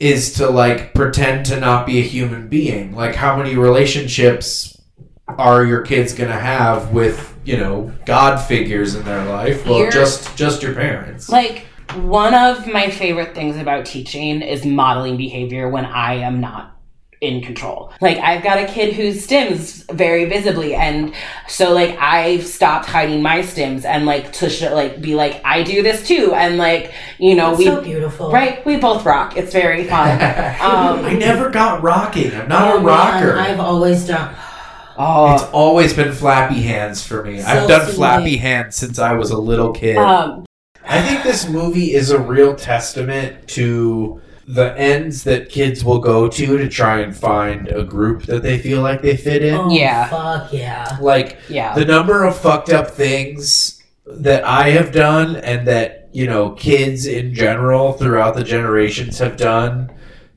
is to like pretend to not be a human being. Like how many relationships are your kids gonna have with you know god figures in their life? Well You're- just just your parents. Like one of my favorite things about teaching is modeling behavior when i am not in control like i've got a kid who stims very visibly and so like i've stopped hiding my stims and like to sh- like be like i do this too and like you know That's we so beautiful. right we both rock it's very fun um I never got rocking. I'm not Oh, a man, rocker. I've always done. oh it's always been flappy hands for me. I've done sweet. flappy hands since I was a little kid. um I think this movie is a real testament to the ends that kids will go to to try and find a group that they feel like they fit in. Oh, Yeah. Fuck yeah. Like yeah the number of fucked up things that I have done and that, you know, kids in general throughout the generations have done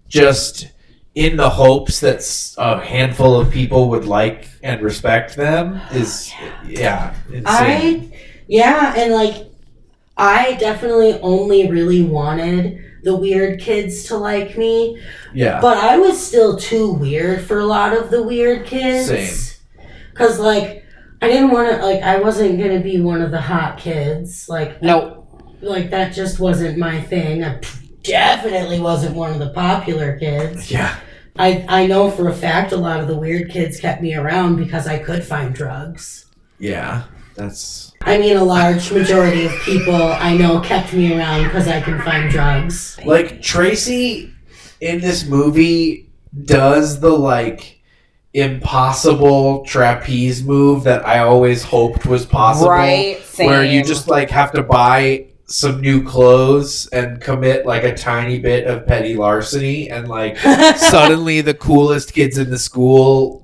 just in the hopes that a handful of people would like and respect them is oh, yeah insane. I yeah, and like I definitely only really wanted the weird kids to like me, yeah but I was still too weird for a lot of the weird kids. Same. Cause like I didn't want to like I wasn't gonna be one of the hot kids. Like Nope. like that just wasn't my thing. I definitely wasn't one of the popular kids. yeah I I know for a fact a lot of the weird kids kept me around because I could find drugs. yeah that's I mean, a large majority of people I know kept me around because I can find drugs. like Tracy in this movie does the like impossible trapeze move that I always hoped was possible. Right. Same. Where you just like have to buy some new clothes and commit like a tiny bit of petty larceny and like suddenly the coolest kids in the school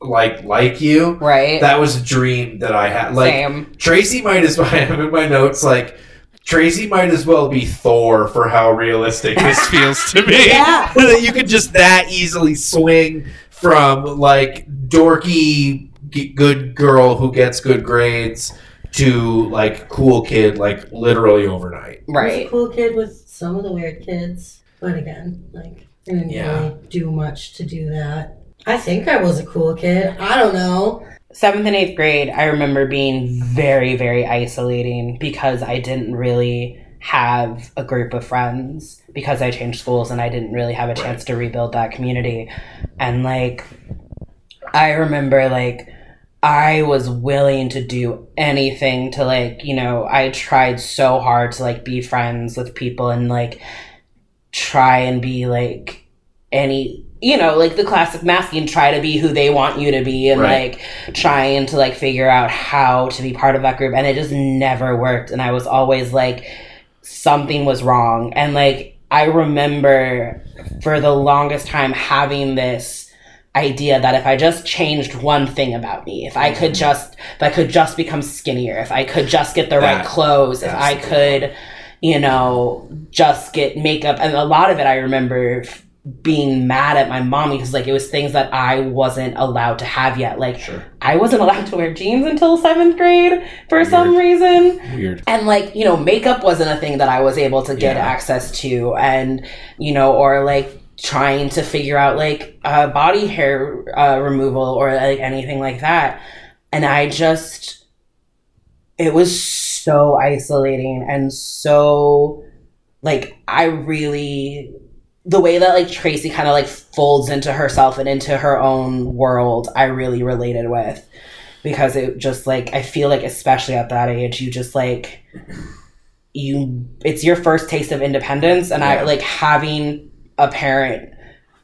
like like you. right. That was a dream that I had. Like Same. Tracy might as well I have in my notes like Tracy might as well be Thor for how realistic this feels to me. Yeah. that you could just that easily swing from like dorky g- good girl who gets good grades to like cool kid like literally overnight. I a Right. cool kid with some of the weird kids, but again, like I didn't Yeah. really do much to do that. I think I was a cool kid. I don't know. Seventh and eighth grade, I remember being very, very isolating because I didn't really have a group of friends because I changed schools and I didn't really have a chance to rebuild that community. And like, I remember like, I was willing to do anything to like, you know, I tried so hard to like be friends with people and like try and be like any you know, like the classic masking, try to be who they want you to be and Right. like trying to like figure out how to be part of that group. And it just never worked. And I was always like, something was wrong. And like, I remember for the longest time having this idea that if I just changed one thing about me, if I could mm-hmm. just, if I could just become skinnier, if I could just get the right clothes, if I could, you know, just get makeup. And a lot of it I remember being mad at my mom because like it was things that I wasn't allowed to have yet. Like Sure. I wasn't allowed to wear jeans until seventh grade for some reason. Weird. And like, you know, makeup wasn't a thing that I was able to get Yeah. access to. And, you know, or like trying to figure out like uh, body hair uh, removal or like anything like that. And I just, it was so isolating and so like, I really, the way that like Tracy kind of like folds into herself and into her own world, I really related with because it just like I feel like especially at that age you just like you it's your first taste of independence and I like having a parent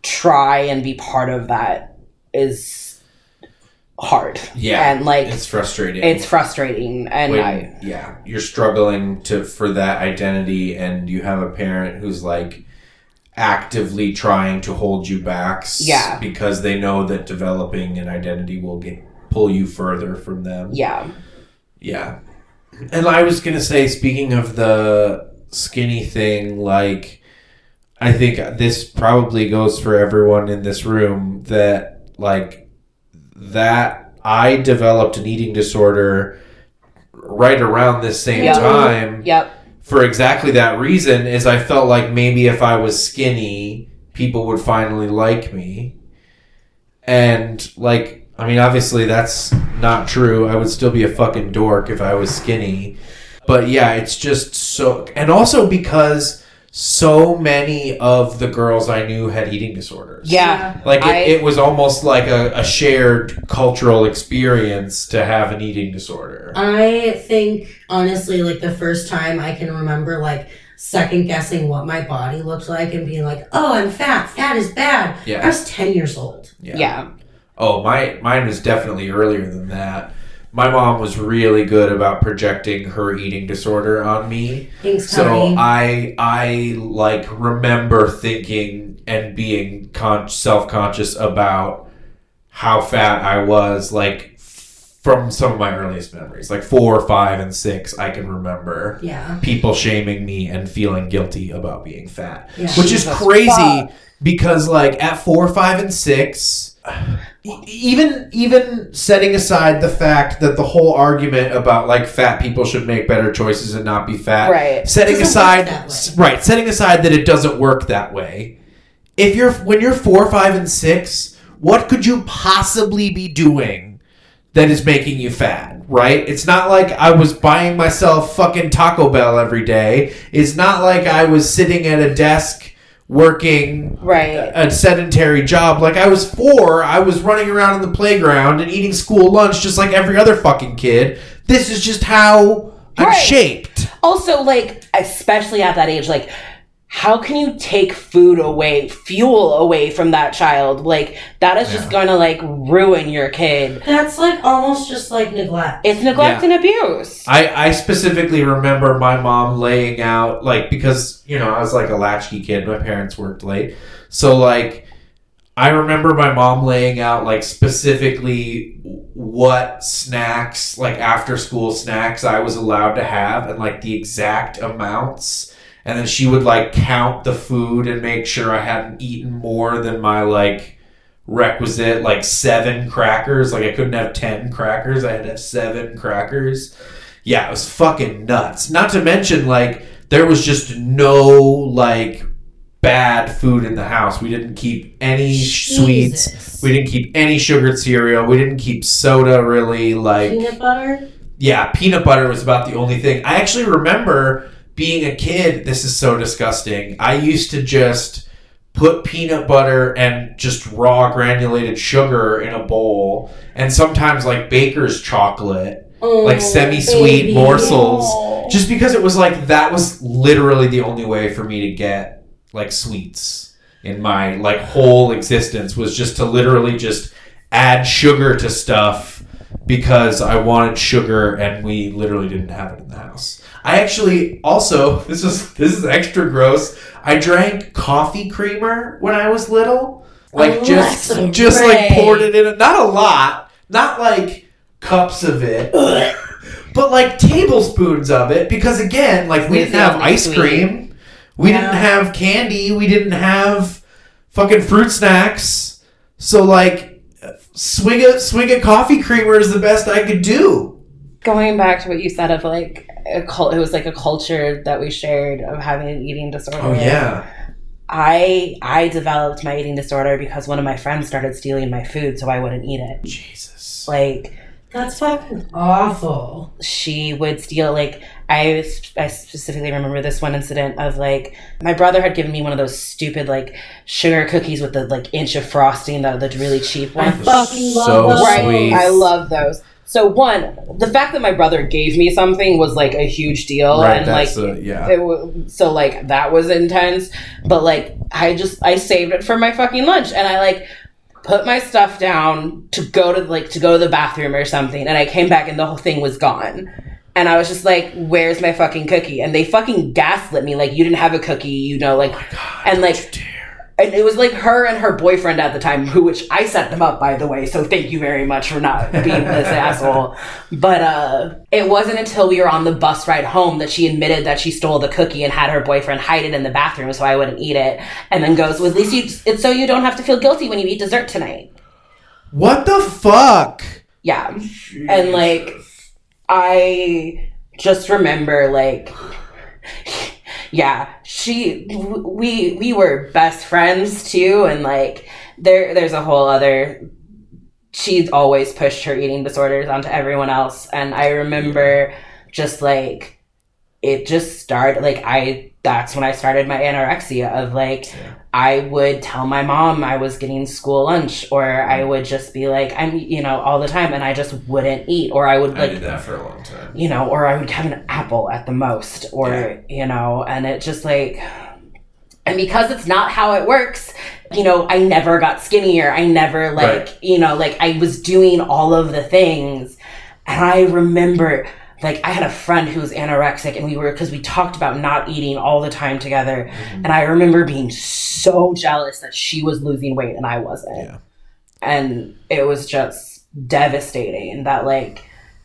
try and be part of that is hard. Yeah. And like It's frustrating. it's frustrating and when, I yeah, you're struggling to for that identity, and you have a parent who's like actively trying to hold you back, Yeah. because they know that developing an identity will get pull you further from them. yeah. Yeah. And I was going to say, speaking of the skinny thing, like, I think this probably goes for everyone in this room that, like, that I developed an eating disorder right around this same Yeah. time Yep. For exactly that reason is I felt like maybe if I was skinny, people would finally like me. And like I mean obviously that's not true. I would still be a fucking dork if I was skinny. But yeah, it's just so and also because so many of the girls I knew had eating disorders. Yeah. Like it, I- it was almost like a, a shared cultural experience to have an eating disorder. I think honestly, like the first time I can remember, like second guessing what my body looked like and being like, "Oh, I'm fat. Fat is bad." Yeah. I was ten years old. Yeah. Yeah. Oh, my mine was definitely earlier than that. My mom was really good about projecting her eating disorder on me. Thanks, So Tony. I I like remember thinking and being con- self-conscious about how fat I was like from some of my earliest memories. Like 4, 5 and 6 I can remember yeah. people shaming me and feeling guilty about being fat. Yeah. Which is crazy fuck. Because like at four, five, and six, even even setting aside the fact that the whole argument about like fat people should make better choices and not be fat, Right. Setting aside, that right? Setting aside that it doesn't work that way. If you're when you're four, five, and six, what could you possibly be doing that is making you fat, right? It's not like I was buying myself fucking Taco Bell every day. It's not like I was sitting at a desk working Right. a sedentary job. Like I was four, I was running around in the playground and eating school lunch just like every other fucking kid. This is just how I'm Right. shaped. Also, like, especially at that age, like, how can you take food away, fuel away from that child? Like, that is just going to, like, ruin your kid. That's like almost just like neglect. It's neglect and abuse. I, I specifically remember my mom laying out like because you know I was like a latchkey kid. My parents worked late, so like I remember my mom laying out like specifically what snacks like after school snacks I was allowed to have and like the exact amounts. And then she would like count the food and make sure I hadn't eaten more than my like requisite like seven crackers. Like I couldn't have ten crackers. I had to have seven crackers. Yeah, it was fucking nuts. Not to mention like there was just no like bad food in the house. We didn't keep any sweets. We didn't keep any sugared cereal. We didn't keep soda really like Peanut butter. yeah, peanut butter was about the only thing. I actually remember being a kid. This is so disgusting. I used to just put peanut butter and just raw granulated sugar in a bowl, and sometimes like baker's chocolate, oh, like Oh, semi-sweet baby. morsels, oh. just because it was like that was literally the only way for me to get like sweets in my like whole existence was just to literally just add sugar to stuff because I wanted sugar and we literally didn't have it in the house. I actually also this is this is extra gross. I drank coffee creamer when I was little. Like Oh, just that's so just like poured it in a, not a lot, not like cups of it. But like tablespoons of it because again, like we didn't have ice sweet. cream. We Yeah. didn't have candy. We didn't have fucking fruit snacks. So like, swing a swing a coffee creamer is the best I could do. Going back to what you said of, like, a cult, it was like a culture that we shared of having an eating disorder. Oh yeah, I I developed my eating disorder because one of my friends started stealing my food so I wouldn't eat it. Jesus. Like That's fucking awful. she would steal like I I specifically remember this one incident of like my brother had given me one of those stupid like sugar cookies with the like inch of frosting the the really cheap I one. fucking love So those. Right. sweet. I love those. So one, the fact that my brother gave me something was like a huge deal, right. and like uh, yeah. it so like that was intense. But like I just I saved it for my fucking lunch, and I like put my stuff down to go to like to go to the bathroom or something, and I came back and the whole thing was gone. And I was just like, "Where's my fucking cookie?" And they fucking gaslit me, like, "You didn't have a cookie," you know, like, and like, and it was like her and her boyfriend at the time, who which I set them up by the way. So thank you very much for not being this asshole. But uh, it wasn't until we were on the bus ride home that she admitted that she stole the cookie and had her boyfriend hide it in the bathroom so I wouldn't eat it. And then goes, "Well, at least you, it's so you don't have to feel guilty when you eat dessert tonight." What the fuck? Yeah, and like I just remember like yeah she we we were best friends too and like there there's a whole other she's always pushed her eating disorders onto everyone else and i remember just like it just started like i that's when i started my anorexia of like i would tell my mom i was getting school lunch or i mm-hmm. would just be like i'm you know all the time and i just wouldn't eat or i would I like did that for a long time. you know, or I would have an apple at the most, or, Yeah. you know, and it just like, and because it's not how it works, you know, I never got skinnier. I never, like, Right. you know, like I was doing all of the things. And I remember, like, I had a friend who was anorexic, and we were, because we talked about not eating all the time together. Mm-hmm. And I remember being so jealous that she was losing weight and I wasn't Yeah. and it was just devastating that like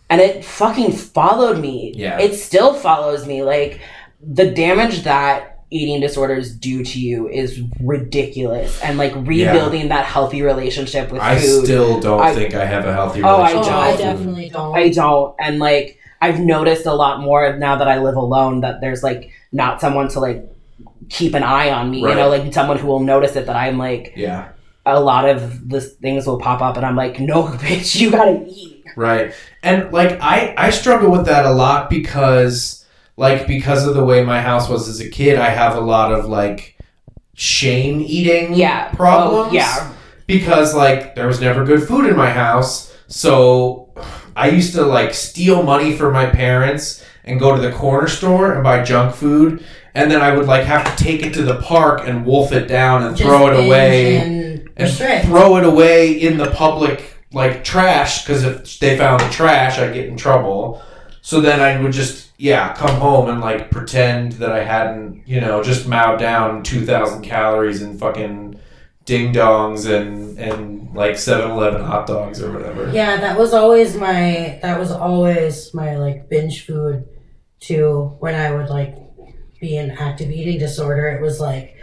and it fucking followed me Yeah. it still follows me like the damage that eating disorders do to you is ridiculous and like rebuilding that healthy relationship with I food still don't I- think I have a healthy Oh, I relationship. Oh, I definitely don't. I don't. And like, I've noticed a lot more now that I live alone that there's like not someone to like keep an eye on me, Right. you know, like someone who will notice it that I'm like, Yeah. a lot of the things will pop up and I'm like, no, bitch, you gotta eat. Right. And like I I struggle with that a lot because like because of the way my house was as a kid, I have a lot of like shame eating Yeah. problems. Oh, yeah. Because like there was never good food in my house. So I used to like steal money from my parents and go to the corner store and buy junk food and then I would like have to take it to the park and wolf it down and Just throw it away and and throw it away in the public like trash because if they found the trash i'd get in trouble. So then i would just yeah come home and like pretend that i hadn't you know just mowed down 2000 calories and fucking ding dongs and and like 7-eleven hot dogs or whatever Yeah, that was always my that was always my like binge food too when I would like be in active eating disorder. It was like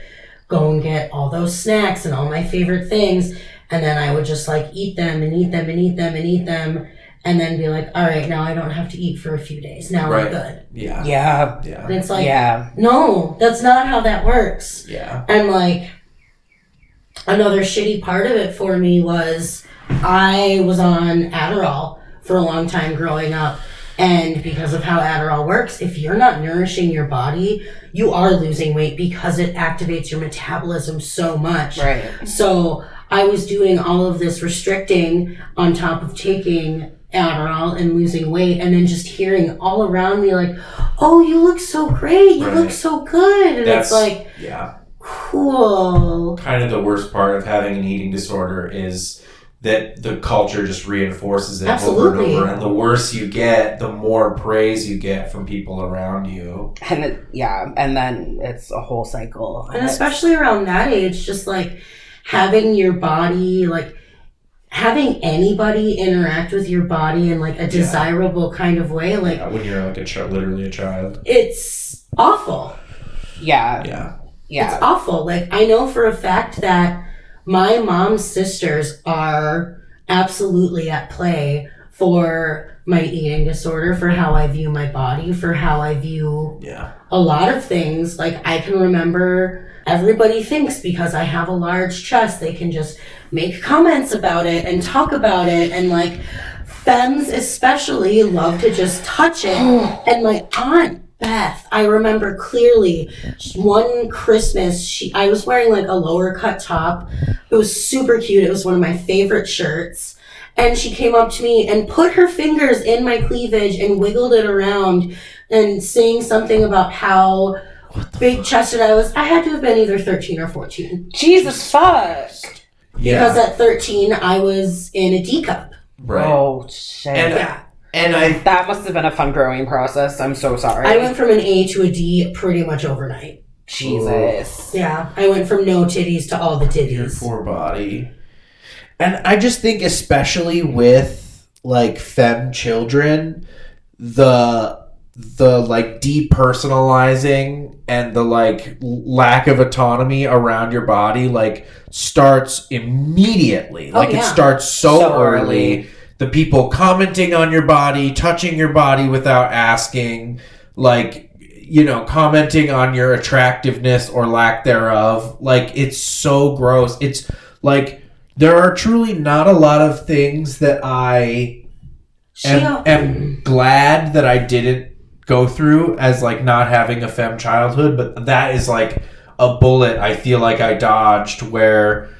go and get all those snacks and all my favorite things and then I would just like eat them and eat them and eat them and eat them and then be like, all right, now I don't have to eat for a few days. Now Right. I'm good. yeah Yeah. yeah And it's like, yeah. no, that's not how that works. yeah And like another shitty part of it for me was I was on Adderall for a long time growing up. And because of how Adderall works, if you're not nourishing your body, you are losing weight because it activates your metabolism so much. Right. So I was doing all of this restricting on top of taking Adderall and losing weight, and then just hearing all around me like, "Oh, you look so great! You Right. look so good!" And that's it's like, yeah cool. kind of the worst part of having an eating disorder is that the culture just reinforces it over and over and the worse you get the more praise you get from people around you And it, yeah. And then it's a whole cycle. And especially around that age, just like having your body, like having anybody interact with your body in like a desirable kind of way, like when you're like a child literally a child it's awful. yeah. yeah Yeah. It's awful. Like I know for a fact that my mom's sisters are absolutely at play for my eating disorder, for how I view my body, for how I view yeah a lot of things. Like I can remember everybody thinks because I have a large chest, they can just make comments about it and talk about it and like femmes especially love to just touch it. and my aunt Beth, I remember clearly one Christmas, she I was wearing like a lower cut top. It was super cute. It was one of my favorite shirts. And she came up to me and put her fingers in my cleavage and wiggled it around and saying something about how big chested I was. I had to have been either 13 or 14. Jesus fuck. yeah Because at 13, I was in a D cup. right Oh shit. and Yeah. And i that must have been a fun growing process. I'm so sorry. I went from an A to a D pretty much overnight. Jesus. Yeah. I went from no titties to all the your titties. poor body and i just think especially with like fem children the the like depersonalizing and the like lack of autonomy around your body like starts immediately Oh, like it starts so, So early. early. The people commenting on your body touching your body without asking like you know commenting on your attractiveness or lack thereof. Like it's so gross. It's like there are truly not a lot of things that i am, am glad that I didn't go through as like not having a femme childhood, but that is like a bullet I feel like I dodged where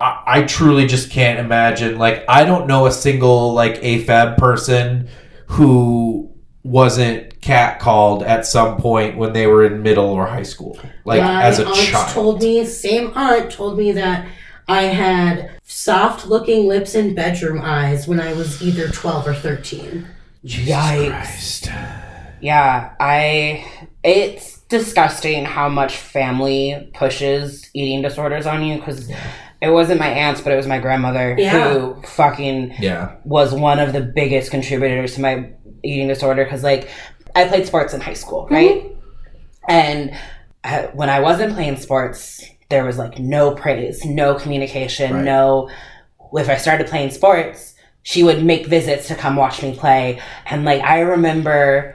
I, I truly just can't imagine. Like I don't know a single like AFAB person who wasn't catcalled at some point when they were in middle or high school, like my as a aunt child. told me, same aunt told me that I had soft looking lips and bedroom eyes when I was either 12 or 13. Yikes. Christ. Yeah, I. It's disgusting how much family pushes eating disorders on you because it wasn't my aunts, but it was my grandmother Yeah. who fucking Yeah. was one of the biggest contributors to my eating disorder because, like, I played sports in high school, right? And uh, when I wasn't playing sports, there was like no praise, no communication, Right. no. If I started playing sports, she would make visits to come watch me play. And like, I remember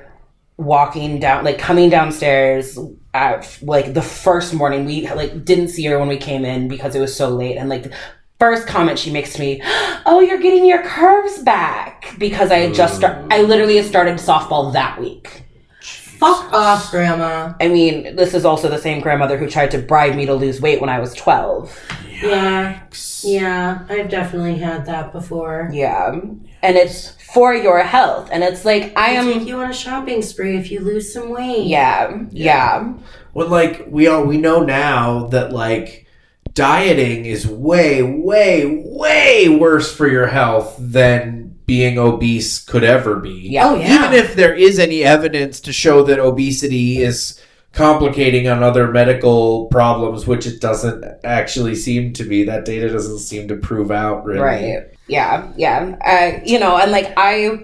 walking down, like coming downstairs at like the first morning. We like didn't see her when we came in because it was so late. And like, the first comment she makes to me, "Oh, you're getting your curves back," because I had just start. I literally had started softball that week. Fuck off, Grandma. I mean, this is also the same grandmother who tried to bribe me to lose weight when I was 12. Yeah. Yeah, I've definitely had that before. Yeah. And it's for your health. And it's like, I I'll take am. you on a shopping spree if you lose some weight. Yeah. Yeah. Well, like we all we know now that like dieting is way way way worse for your health than being obese could ever be. Yeah. Oh, yeah. Even if there is any evidence to show that obesity is complicating on other medical problems, which it doesn't actually seem to be. That data doesn't seem to prove out really. Right. Yeah. Yeah. Uh, you know, and like, I.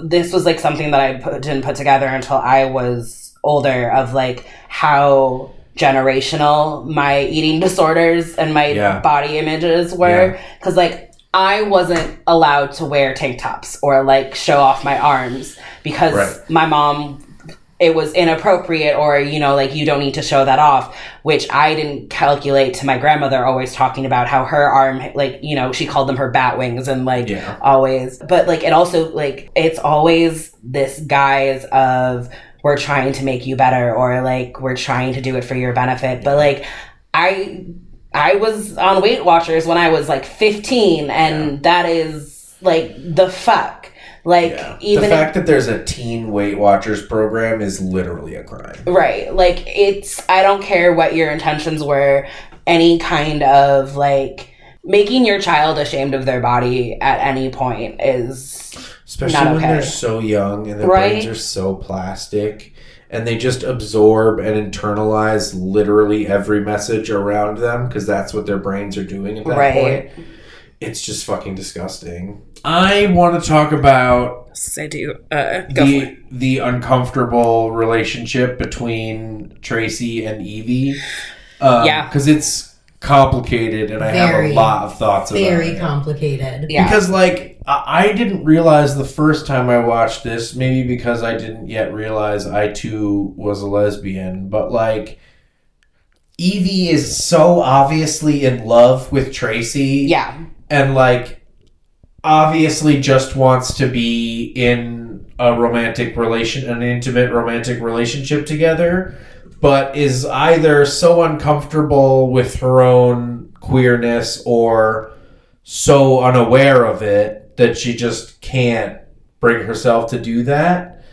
This was like something that I put, didn't put together until I was older of like how generational my eating disorders and my Yeah. body images were. Yeah. Because like I wasn't allowed to wear tank tops or like show off my arms because Right. my mom it was inappropriate or you know like you don't need to show that off which i didn't calculate to my grandmother always talking about how her arm like you know she called them her bat wings and like Yeah. always but like it also like it's always this guise of we're trying to make you better or like we're trying to do it for your benefit but like i i was on weight watchers when i was like 15 and that is like the fuck like Yeah. even the if- fact that there's a teen Weight Watchers program is literally a crime. Right. Like it's I don't care what your intentions were, any kind of like making your child ashamed of their body at any point is Especially Not when okay. they're so young and their Right. brains are so plastic and they just absorb and internalize literally every message around them because that's what their brains are doing at that Right. point. It's just fucking disgusting. I want to talk about I do. Uh the the uncomfortable relationship between Tracy and Evie. Um, Yeah. because it's complicated and I have a lot of thoughts about it. Very complicated. Yeah. Because like I I didn't realize the first time I watched this, maybe because I didn't yet realize I too was a lesbian, but like Evie is so obviously in love with Tracy yeah. and like obviously just wants to be in a romantic relation an intimate romantic relationship together but is either so uncomfortable with her own queerness or so unaware of it that she just can't bring herself to do that.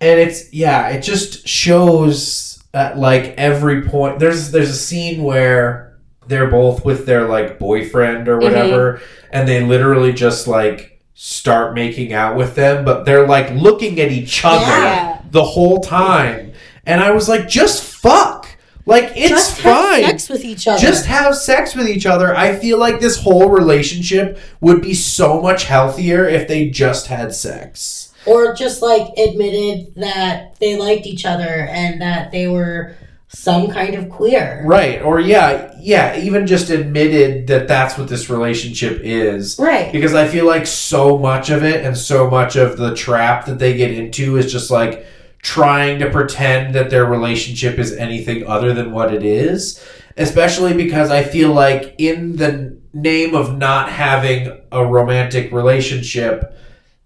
And it's yeah it just shows at like every point there's there's a scene where they're both with their like boyfriend or whatever mm-hmm. and they literally just like start making out with them but they're like looking at each other Yeah. the whole time and i was like just fuck like it's Just have fine sex with each other. just have sex with each other. I feel like this whole relationship would be so much healthier if they just had sex. or just like admitted that they liked each other and that they were some kind of queer. Right. Or yeah, yeah, even just admitted that that's what this relationship is. Right. Because I feel like so much of it and so much of the trap that they get into is just like trying to pretend that their relationship is anything other than what it is. Especially because I feel like in the name of not having a romantic relationship,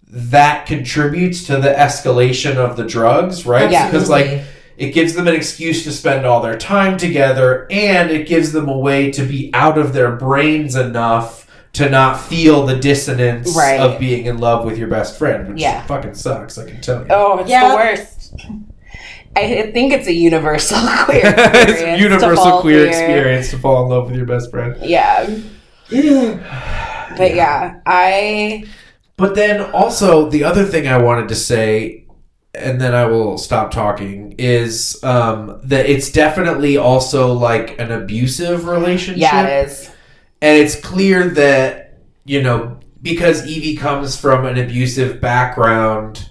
that contributes to the escalation of the drugs, right? Yeah. Because like it gives them an excuse to spend all their time together and it gives them a way to be out of their brains enough to not feel the dissonance Right. of being in love with your best friend, which Yeah. fucking sucks, I can tell you. Oh, it's Yeah. the worst. I think it's a universal queer experience. it's a to universal fall queer for experience to fall in love with your best friend. Yeah. But yeah, I But then also the other thing I wanted to say, and then I will stop talking, is um, that it's definitely also like an abusive relationship. yeah, it is. and it's clear that you know because Evie comes from an abusive background,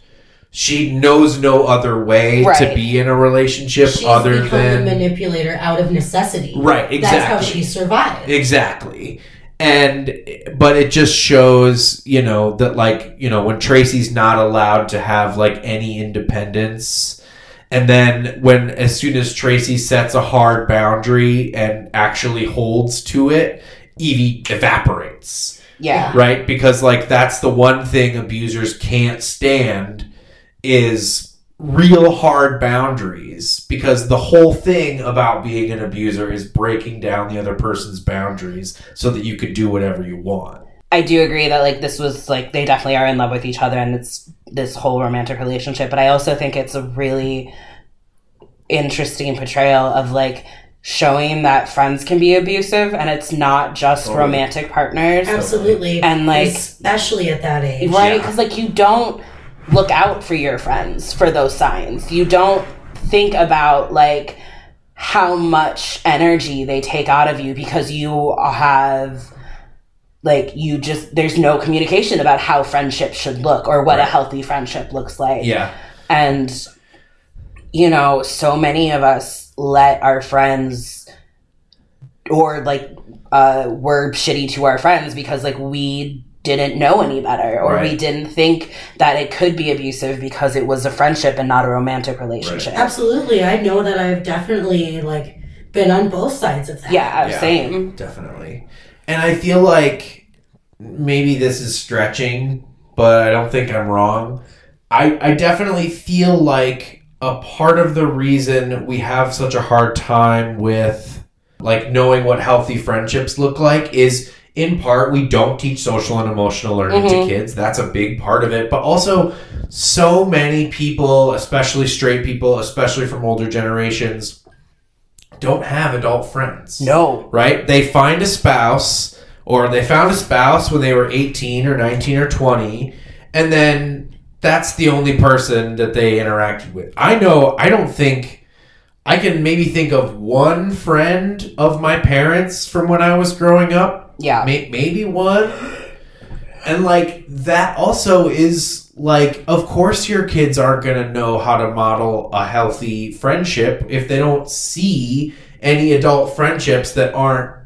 she knows no other way to be in a relationship She's other than a manipulator out of necessity. right exactly That's how she survived. Exactly. And but it just shows, you know, that like, you know, when Tracy's not allowed to have like any independence and then when as soon as Tracy sets a hard boundary and actually holds to it, Evie evaporates, Yeah. right? Because like that's the one thing abusers can't stand is real hard boundaries because the whole thing about being an abuser is breaking down the other person's boundaries so that you could do whatever you want. I do agree that like this was like they definitely are in love with each other and it's this whole romantic relationship, but I also think it's a really interesting portrayal of like showing that friends can be abusive and it's not just Totally. romantic partners. Absolutely. And, like- especially at that age. Right? Yeah. Because like you don't look out for your friends for those signs. You don't think about like how much energy they take out of you because you have like you just there's no communication about how friendship should look or what a healthy friendship looks like. Yeah. And you know, so many of us let our friends or like uh were shitty to our friends because like we didn't know any better or we didn't think that it could be abusive because it was a friendship and not a romantic relationship. Absolutely. I know that I've definitely like been on both sides of that. Yeah, Yeah. same. Mm-hmm. Definitely. And I feel like maybe this is stretching, but I don't think I'm wrong. I, I definitely feel like a part of the reason we have such a hard time with like knowing what healthy friendships look like is in part we don't teach social and emotional learning Mhm. to kids. That's a big part of it. But also so many people, especially straight people, especially from older generations, don't have adult friends No. right? They find a spouse or they found a spouse when they were 18 or 19 or 20 and then that's the only person that they interacted with. I know I don't think I can maybe think of one friend of my parents from when I was growing up Yeah. May- maybe one. And like that also is like, of course, your kids aren't going to know how to model a healthy friendship if they don't see any adult friendships that aren't,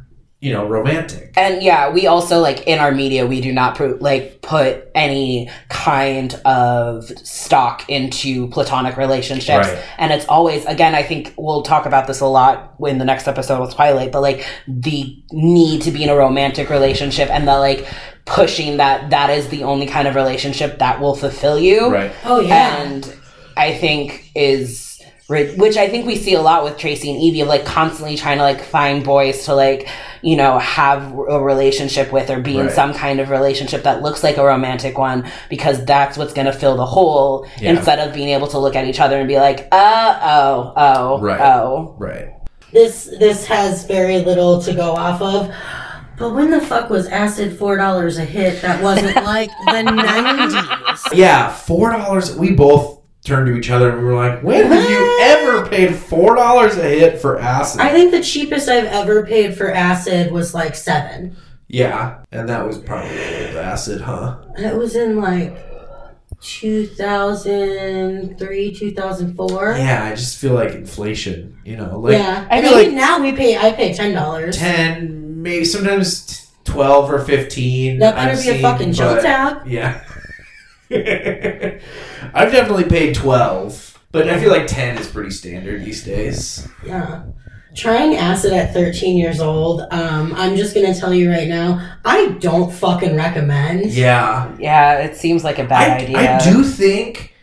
you know, romantic. And yeah, we also like in our media we do not pro- like put any kind of stock into platonic relationships. Right. And it's always again I think we'll talk about this a lot in the next episode with Twilight, but like the need to be in a romantic relationship and the like pushing that that is the only kind of relationship that will fulfill you Right. Oh yeah. and I think is ri- which I think we see a lot with Tracy and Evie of like constantly trying to like find boys to like you know have a relationship with or be in some kind of relationship that looks like a romantic one because that's what's going to fill the hole Yeah. instead of being able to look at each other and be like uh oh oh Right. oh Right. this this has very little to go off of. But when the fuck was acid four dollars a hit? That wasn't like the nineties. Yeah, four dollars. We both turned to each other and we were like, "When have you ever paid four dollars a hit for acid?" I think the cheapest I've ever paid for acid was like seven. yeah, and that was probably old acid, huh? It was in like 2003, 2004. Yeah, I just feel like inflation. You know, like yeah. I I think like- now we pay, I pay $10. 10 maybe sometimes 12 or 15 That better I've be a fucking but- tab. yeah i've definitely paid 12 but i feel like 10 is pretty standard these days Yeah. Trying acid at 13 years old, um, I'm just gonna tell you right now, I don't fucking recommend. yeah yeah it seems like a bad I, idea I do think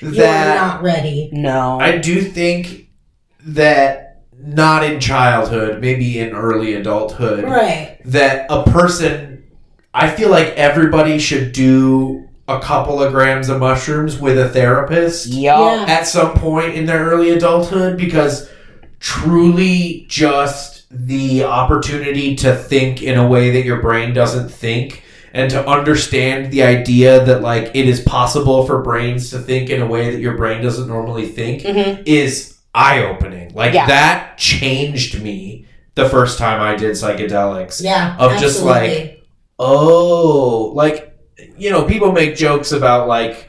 You're that not ready. no i do think that not in childhood maybe in early adulthood Right. that a person I feel like everybody should do a couple of grams of mushrooms with a therapist Yup. Yeah. at some point in their early adulthood because truly just the opportunity to think in a way that your brain doesn't think and to understand the idea that like it is possible for brains to think in a way that your brain doesn't normally think Mhm. is eye-opening like Yeah. that changed me the first time i did psychedelics Yeah. Of just, like, oh like you know people make jokes about like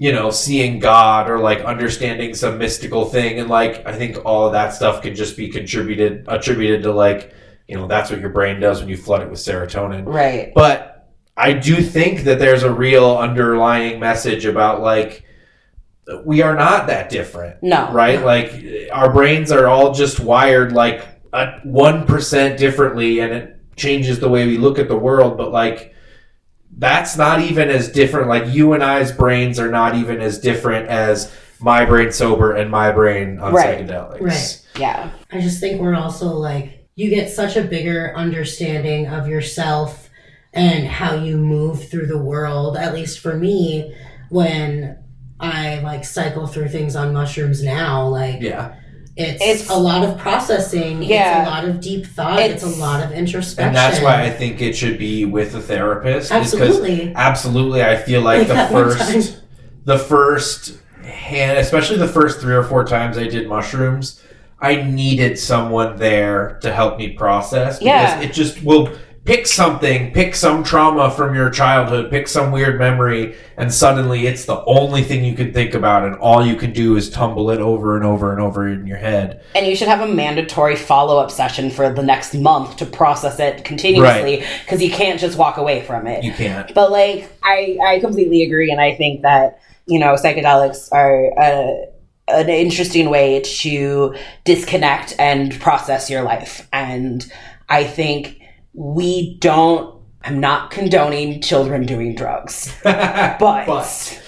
you know, seeing God or like understanding some mystical thing. And like, I think all of that stuff can just be contributed, attributed to like, you know, that's what your brain does when you flood it with serotonin. Right. But I do think that there's a real underlying message about like, we are not that different No. right? Like our brains are all just wired like a one percent differently, and it changes the way we look at the world. But like that's not even as different. Like you and I's brains are not even as different as my brain sober and my brain on Right. psychedelics. Right. Yeah. I just think we're also like you get such a bigger understanding of yourself and how you move through the world. At least for me, when I like cycle through things on mushrooms now, like Yeah, it's, It's- a lot of processing. Yeah. It's a lot of deep thought. It's, It's- a lot of introspection. and that's why I think it should be with a therapist. absolutely. absolutely, I feel like the at one first. time- the first hand, especially the first three or four times I did mushrooms, I needed someone there to help me process because Yeah. it just will pick something, pick some trauma from your childhood, pick some weird memory, and suddenly it's the only thing you can think about, and all you can do is tumble it over and over and over in your head. And you should have a mandatory follow up session for the next month to process it continuously because you can't just walk away from it. You can't. But like, I I completely agree, and I think that you know psychedelics are a, an interesting way to disconnect and process your life, and I think we don't. I'm not condoning children doing drugs, but, But-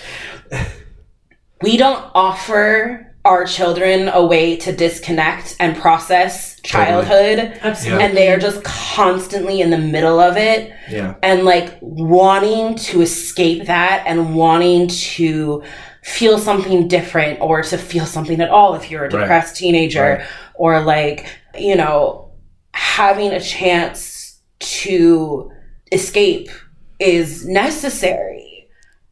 we don't offer our children a way to disconnect and process childhood Absolutely. and they are just constantly in the middle of it Yeah. and like wanting to escape that and wanting to feel something different or to feel something at all if you're a Right. depressed teenager Right. or like you know having a chance to escape is necessary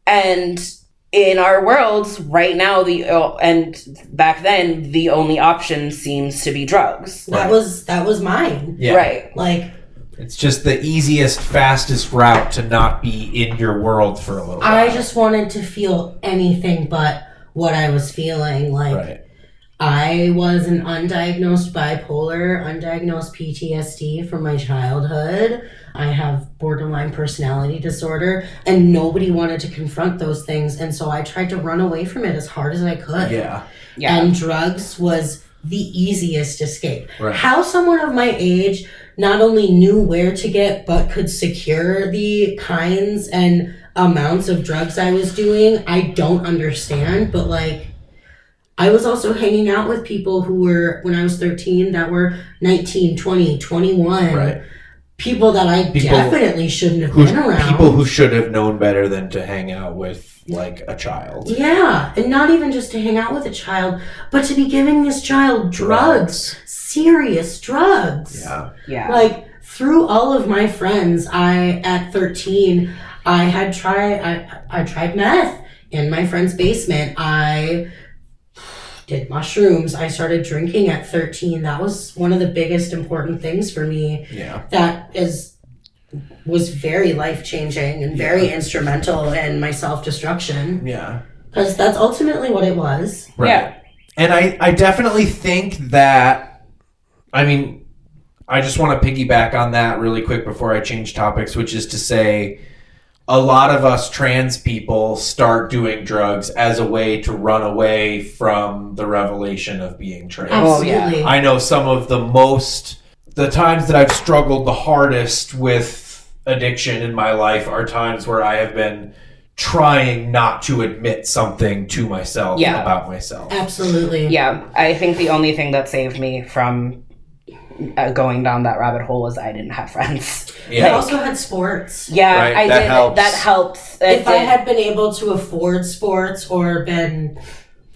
and in our worlds right now the and back then the only option seems to be drugs that Right. was that was mine. Yeah. right Like It's just the easiest, fastest route to not be in your world for a little while. I just wanted to feel anything but what I was feeling. Like Right. I was an undiagnosed bipolar, undiagnosed PTSD from my childhood. I have borderline personality disorder, and nobody wanted to confront those things. And so I tried to run away from it as hard as I could. Yeah. yeah And drugs was the easiest escape. Right. How someone of my age not only knew where to get, but could secure the kinds and amounts of drugs I was doing, I don't understand. But like, I was also hanging out with people who were, when I was 13, that were 19, 20, 21. Right. People that I People definitely shouldn't have Who, been around. people who should have known better than to hang out with like a child. yeah, and not even just to hang out with a child, but to be giving this child drugs, serious drugs. Yeah. yeah Like through all of my friends, I at 13, I had tried I I tried meth in my friend's basement. I did mushrooms. I started drinking at 13. That was one of the biggest important things for me. Yeah. That is was very life changing and very instrumental in my self destruction Yeah. because that's ultimately what it was. Right. Yeah. And I, I definitely think that, I mean, I just want to piggyback on that really quick before I change topics, which is to say, a lot of us trans people start doing drugs as a way to run away from the revelation of being trans. Oh, yeah. Absolutely. I know some of the most, the times that I've struggled the hardest with addiction in my life are times where I have been trying not to admit something to myself Yeah. about myself. Absolutely. Yeah, I think the only thing that saved me from going down that rabbit hole is I didn't have friends. I also had sports. Yeah, Right, I that did. helps. That helps. It if I had been able to afford sports or been,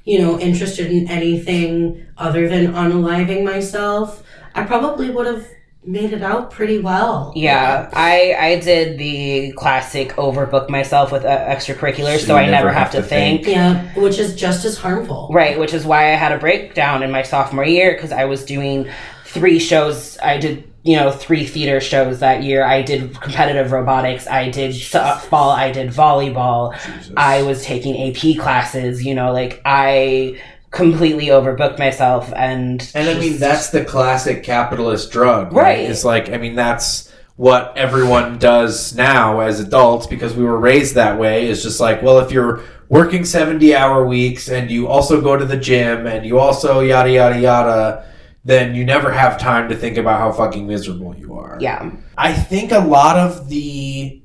you know, interested in anything other than unaliving myself, I probably would have made it out pretty well. yeah, I I did the classic overbook myself with uh, extracurriculars, so, So I never have, to think. Yeah, which is just as harmful. Right, which is why I had a breakdown in my sophomore year because I was doing three shows. I did you know, three theater shows that year. I did competitive robotics. I did softball. Uh, I did volleyball. Jesus. I was taking AP classes. You know, like I completely overbooked myself and And I mean, that's the classic capitalist drug, Right. right? It's like, I mean, that's what everyone does now as adults because we were raised that way. It's just like, well, if you're working 70 hour weeks and you also go to the gym and you also yada, yada, yada, then you never have time to think about how fucking miserable you are. yeah, I think a lot of the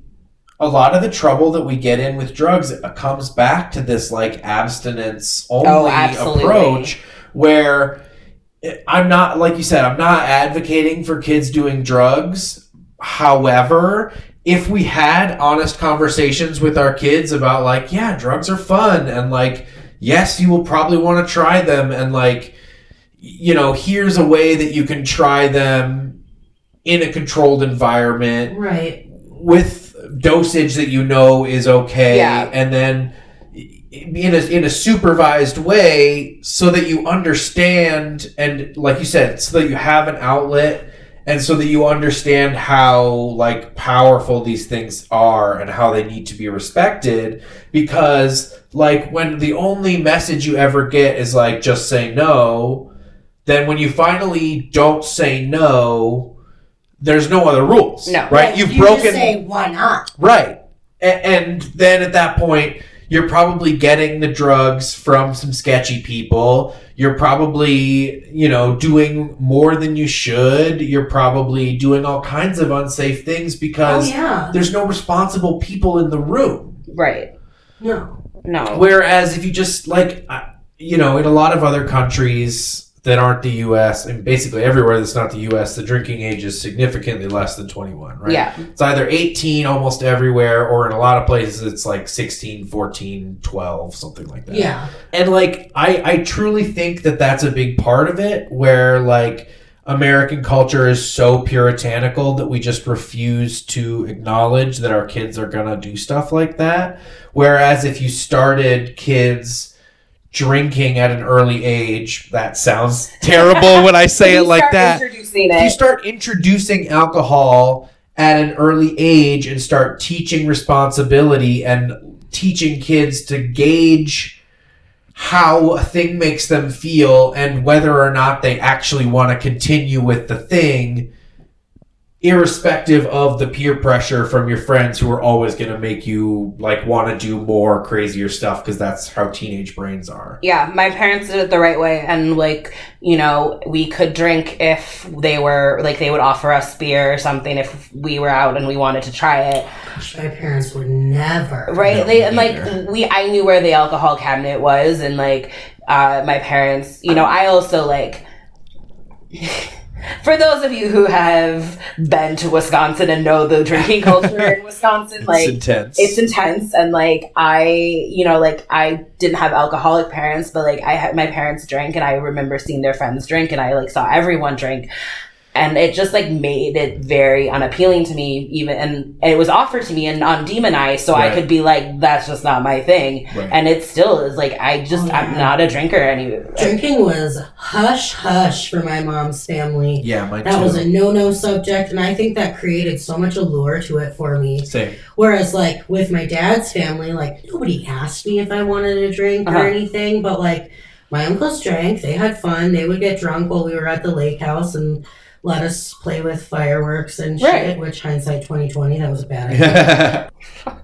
a lot of the trouble that we get in with drugs comes back to this like abstinence oh, only Oh, approach where I'm not like you said I'm not advocating for kids doing drugs. However if we had honest conversations with our kids about like yeah drugs are fun and like yes you will probably want to try them and like you know here's a way that you can try them in a controlled environment Right. with dosage that you know is okay Yeah. and then in a, in a supervised way so that you understand and like you said so that you have an outlet and so that you understand how like powerful these things are and how they need to be respected because like when the only message you ever get is like just say no then when you finally don't say no there's no other rules No. right you've you broken Just say why not? Right. A- and then at that point, you're probably getting the drugs from some sketchy people. You're probably, you know, doing more than you should. You're probably doing all kinds of unsafe things Oh because yeah. there's no responsible people in the room. right. No. No. Whereas if you just like, uh, you know, in a lot of other countries that aren't the U.S. and basically everywhere that's not the U.S., the drinking age is significantly less than 21, right? Yeah. It's either 18 almost everywhere, or in a lot of places it's like 16, 14, 12, something like that. Yeah. And like, I, I truly think that that's a big part of it, where like American culture is so puritanical that we just refuse to acknowledge that our kids are gonna do stuff like that. Whereas if you started kids drinking at an early age, that sounds terrible when I say it like that. Introducing if you start introducing alcohol at an early age and start teaching responsibility and teaching kids to gauge how a thing makes them feel and whether or not they actually want to continue with the thing irrespective of the peer pressure from your friends who are always going to make you like want to do more crazier stuff because that's how teenage brains are Yeah, my parents did it the right way, and like you know, we could drink if they were like they would offer us beer or something if we were out and we wanted to try it, Gosh, my parents would never. right? No, they and like we, I knew where the alcohol cabinet was, and like uh, my parents, you know, I also like. For those of you who have been to Wisconsin and know the drinking culture in Wisconsin, like intense. it's intense. And like i you know like i didn't have alcoholic parents but like i had my parents drink and i remember seeing their friends drink and i like saw everyone drink and it just like made it very unappealing to me even and it was offered to me and undemonized so i could be like that's just not my thing Right. and it still is like i just Oh, i'm not a drinker any Drinking was hush hush for my mom's family. yeah mine That too. was a no no subject, and I think that created so much allure to it for me. same Whereas, like, with my dad's family, like, nobody asked me if I wanted a drink Uh-huh. or anything, but, like, my uncles drank. They had fun. They would get drunk while we were at the lake house and let us play with fireworks and shit, Right. which, hindsight 2020, that was a bad idea.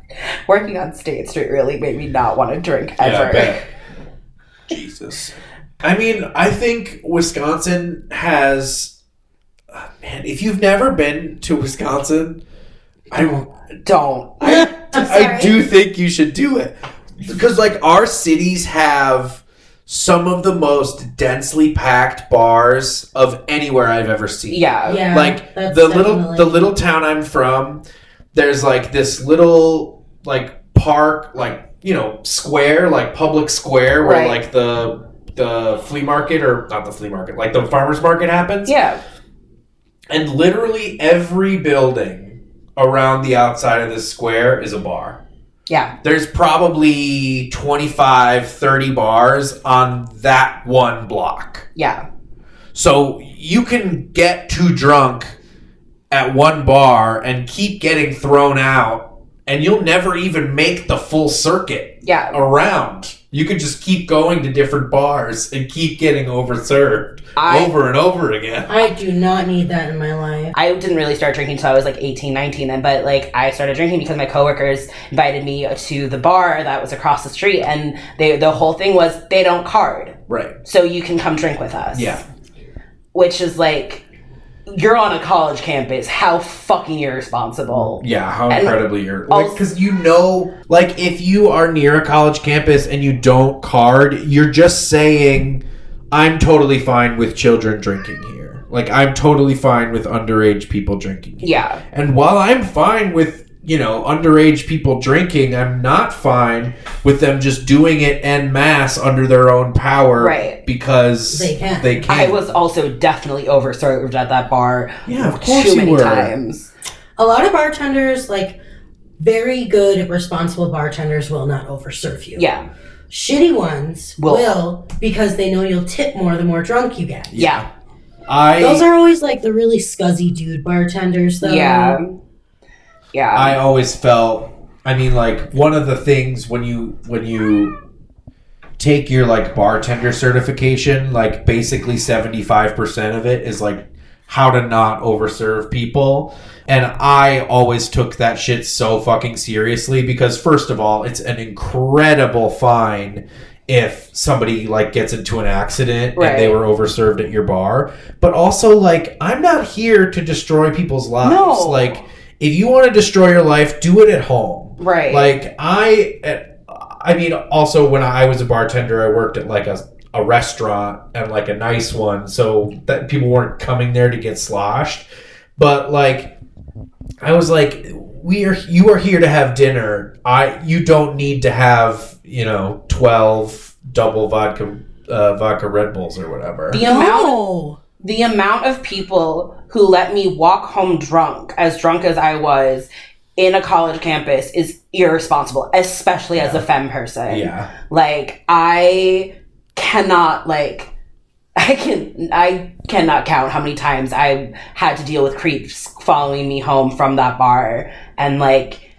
working on state street really made me not want to drink ever bet. Jesus. I mean, I think Wisconsin has. uh, Man, if you've never been to Wisconsin, I, don't I, I'm I sorry. do think you should do it. Because, like, our cities have some of the most densely packed bars of anywhere I've ever seen yeah Yeah, like that's the little the little town I'm from, there's like this little like park, like you know, square, like public square where Right. like the the flea market or not the flea market, like the farmers market happens. yeah And literally every building around the outside of this square is a bar. Yeah There's probably 25, 30 bars on that one block. yeah So you can get too drunk at one bar and keep getting thrown out, and you'll never even make the full circuit Yeah. around. You could just keep going to different bars and keep getting overserved I- over and over again. I do not need that in my life. I didn't really start drinking until I was like 18, 19 then, but like I started drinking because my coworkers invited me to the bar that was across the street and they the whole thing was they don't card. Right. So you can come drink with us. Yeah. Which is like you're on a college campus. How fucking irresponsible. Yeah, how And incredibly you're also- because you know, like if you are near a college campus and you don't card, you're just saying, "I'm totally fine with children drinking here." Like I'm totally fine with underage people drinking. Here. Yeah. And while I'm fine with you know underage people drinking, I'm not fine with them just doing it en masse under their own power, Right. Because They can. They can. I was also definitely overserved at that bar Yeah, of course too you many were. times. A lot of bartenders, like very good, responsible bartenders, will not overserve you. Yeah. Shitty ones Will. will. because they know you'll tip more the more drunk you get. Yeah. I Those are always like the really scuzzy dude bartenders, though. Yeah. Yeah. I always felt I mean like one of the things when you when you take your like bartender certification like basically 75% of it is like how to not overserve people and I always took that shit so fucking seriously because first of all it's an incredible fine if somebody like gets into an accident and they were overserved at your bar but also like I'm not here to destroy people's lives No. like if you want to destroy your life, do it at home. Right. Like I, I mean, also when I was a bartender, I worked at like a a restaurant and like a nice one, so that people weren't coming there to get sloshed. But like, I was like, we are you are here to have dinner. I you don't need to have you know twelve double vodka uh, vodka Red Bulls or whatever. the amount No. The amount of people who let me walk home drunk, as drunk as I was, in a college campus is irresponsible, especially as a femme person. yeah. Like I cannot like I can I cannot count how many times I had to deal with creeps following me home from that bar and like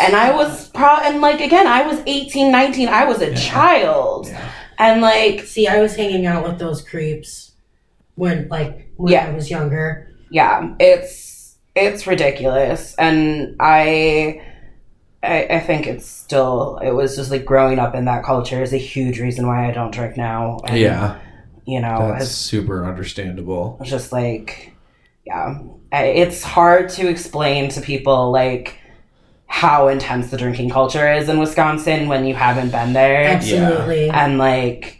and I was pro and like again I was 18 19 I was a child Yeah. and like See, I was hanging out with those creeps when, like, when Yeah. I was younger. yeah it's it's ridiculous and I, I i think it's still it was just like growing up in that culture is a huge reason why i don't drink now and, Yeah. you know That's it's super understandable. just like yeah it's hard to explain to people like how intense the drinking culture is in wisconsin when you haven't been there Absolutely. and like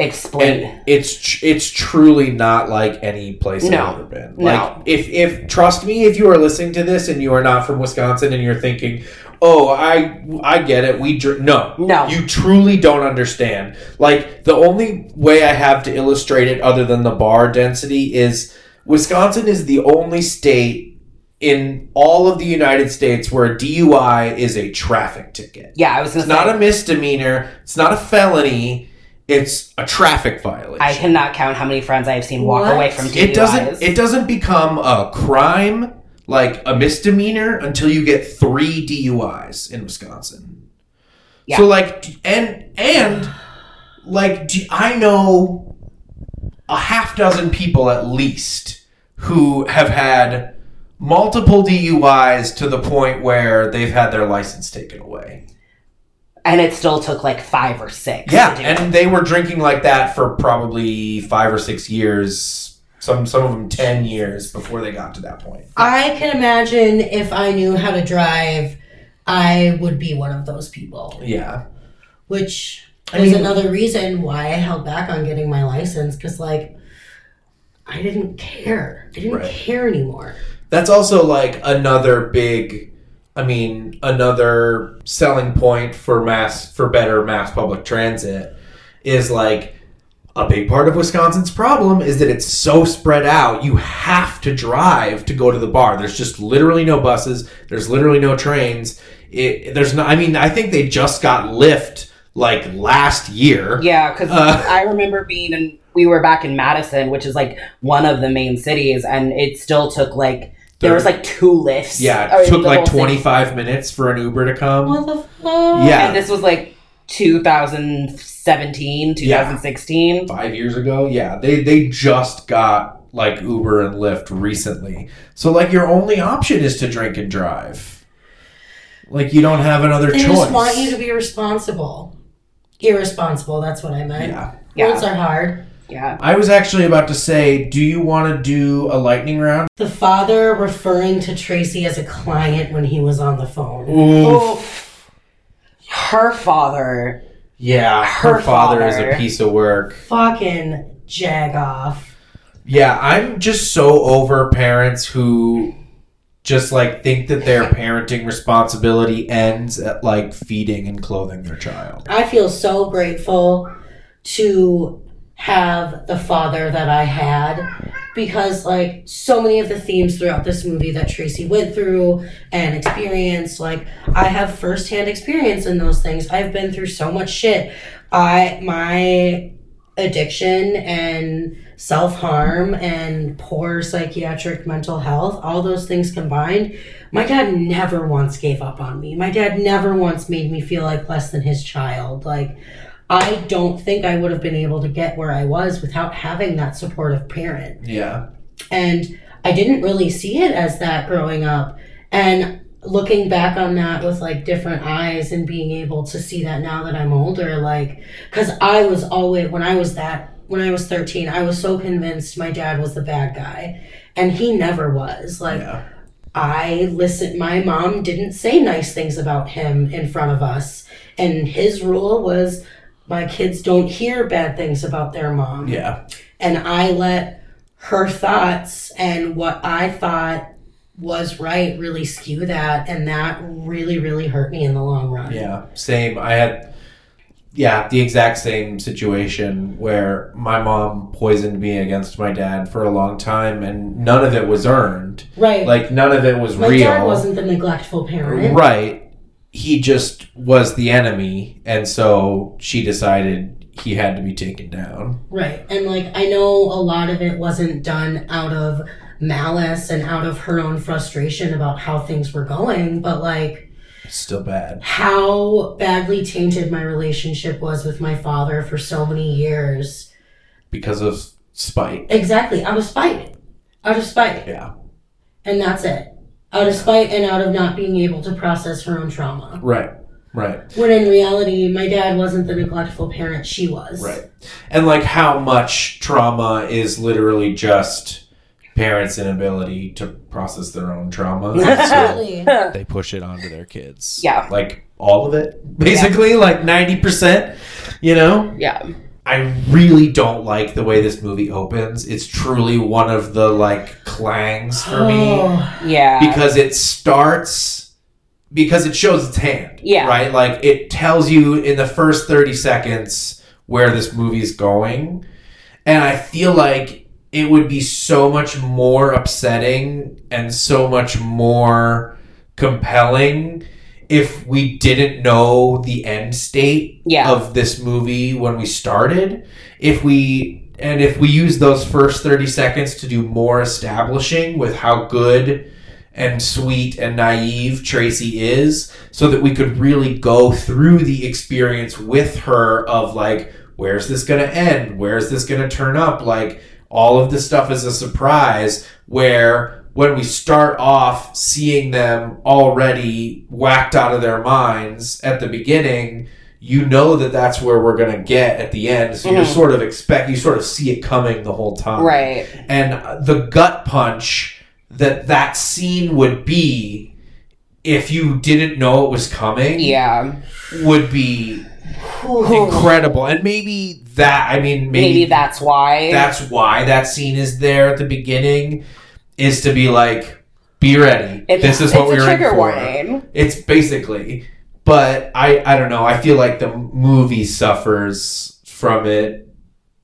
explain and it's it's truly not like any place No. I've ever been. No. Like if if trust me, if you are listening to this and you are not from Wisconsin and you're thinking, oh, I I get it, we drink. No, No. you truly don't understand. Like the only way I have to illustrate it, other than the bar density, is Wisconsin is the only state in all of the United States where a DUI is a traffic ticket. yeah i was It's say not a misdemeanor. It's not a felony. It's a traffic violation. i cannot count how many friends i've seen walk What? away from DUIs. it doesn't. It doesn't become a crime like a misdemeanor until you get three DUIs in Wisconsin. Yeah. So like, and and like, I know a half dozen people at least who have had multiple DUIs to the point where they've had their license taken away. And it still took like five or six Yeah, to do it. and they were drinking like that for probably five or six years. Some some of them ten years before they got to that point. I can imagine if I knew how to drive, I would be one of those people. Yeah, Which I is mean- another reason why I held back on getting my license because, like, I didn't care. I didn't Right. care anymore. that's also like another big. I mean, another selling point for mass for better mass public transit is like a big part of Wisconsin's problem is that it's so spread out. You have to drive to go to the bar. There's just literally no buses. There's literally no trains. It, there's no. I mean, I think they just got Lyft like last year. Yeah, because Uh. I remember being in, we were back in Madison, which is like one of the main cities, and it still took like There was like two Lyfts. yeah, it took like whole thing. 25 minutes for an Uber to come. What the fuck? Yeah. And this was like 2017, 2016. five years ago. Yeah, they they just got like Uber and Lyft recently. So like your only option is to drink and drive. Like you don't have another They choice. just want you to be responsible. Irresponsible, that's what I meant. yeah. Words Yeah. are hard. Yeah. I was actually about to say, do you want to do a lightning round? The father referring to Tracy as a client when he was on the phone. Oh, her father. Yeah, Her her father is a piece of work. Fucking jag off. Yeah, I'm just so over parents who just like think that their parenting responsibility ends at like feeding and clothing their child. I feel so grateful to have the father that I had because like so many of the themes throughout this movie that Tracy went through and experienced like I have firsthand experience in those things. I've been through so much shit. I my addiction and self-harm and poor psychiatric mental health, all those things combined, my dad never once gave up on me. My dad never once made me feel like less than his child. Like I don't think I would have been able to get where I was without having that supportive parent. Yeah. And I didn't really see it as that growing up. And looking back on that with like different eyes and being able to see that now that I'm older, like, because I was always, when I was that, when I was 13, I was so convinced my dad was the bad guy. And he never was. Like, Yeah. I listened, my mom didn't say nice things about him in front of us. And his rule was my kids don't hear bad things about their mom Yeah. and I let her thoughts and what I thought was right really skew that, and that really, really hurt me in the long run. Yeah, same. I had, yeah, the exact same situation where my mom poisoned me against my dad for a long time, and none of it was earned. Right. Like none of it was my real. dad wasn't the neglectful parent. Right. He just was the enemy, and so she decided he had to be taken down. Right. And like I know a lot of it wasn't done out of malice and out of her own frustration about how things were going, but like Still bad. how badly tainted my relationship was with my father for so many years. Because of spite. Exactly. Out of spite. Out of spite. Yeah. And that's it. Uh, out of spite and out of not being able to process her own trauma. Right. Right. When in reality, my dad wasn't the neglectful parent, she was. Right. And like how much trauma is literally just parents' inability to process their own trauma. so Absolutely. they push it onto their kids. Yeah. Like all of it. Basically, like 90%. You know? Yeah. I really don't like the way this movie opens. It's truly one of the like clangs for me Yeah. because it starts because it shows its hand. Yeah. Right? Like it tells you in the first 30 seconds where this movie's going. And I feel like it would be so much more upsetting and so much more compelling if we didn't know the end state Yeah. of this movie when we started. If we and if we use those first 30 seconds to do more establishing with how good and sweet and naive Tracy is so that we could really go through the experience with her of like where's this going to end where's this going to turn up like all of this stuff is a surprise where when we start off seeing them already whacked out of their minds at the beginning you know that that's where we're going to get at the end so you Mhm. sort of expect you sort of see it coming the whole time Right. and the gut punch that that scene would be if you didn't know it was coming Yeah. would be incredible and maybe that i mean maybe, Maybe, that's why. that's why that scene is there at the beginning is to be like be ready It's- this is what it's we're a trigger in for warning. it's basically but i i don't know i feel like the movie suffers from it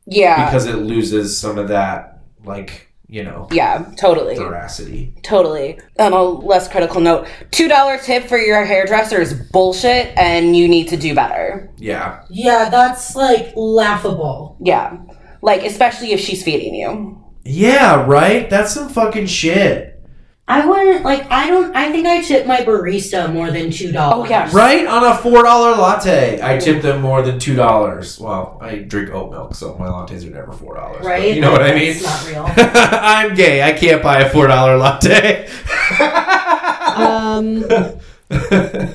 Yeah. because it loses some of that like you know yeah. Totally. veracity Totally. On a less critical note, two dollar tip for your hairdresser is bullshit, and you need to do better. yeah yeah, that's like laughable. Yeah. Like especially if she's feeding you. Yeah, right? That's some fucking shit. I wouldn't like. I don't. I think I tip my barista more than two dollars. Oh, yeah. Right on a four dollar latte, I tip them more than two dollars. Well, I drink oat milk, so my lattes are never four dollars. Right. You know what I mean? It's not real. I'm gay. I can't buy a four dollar latte. um,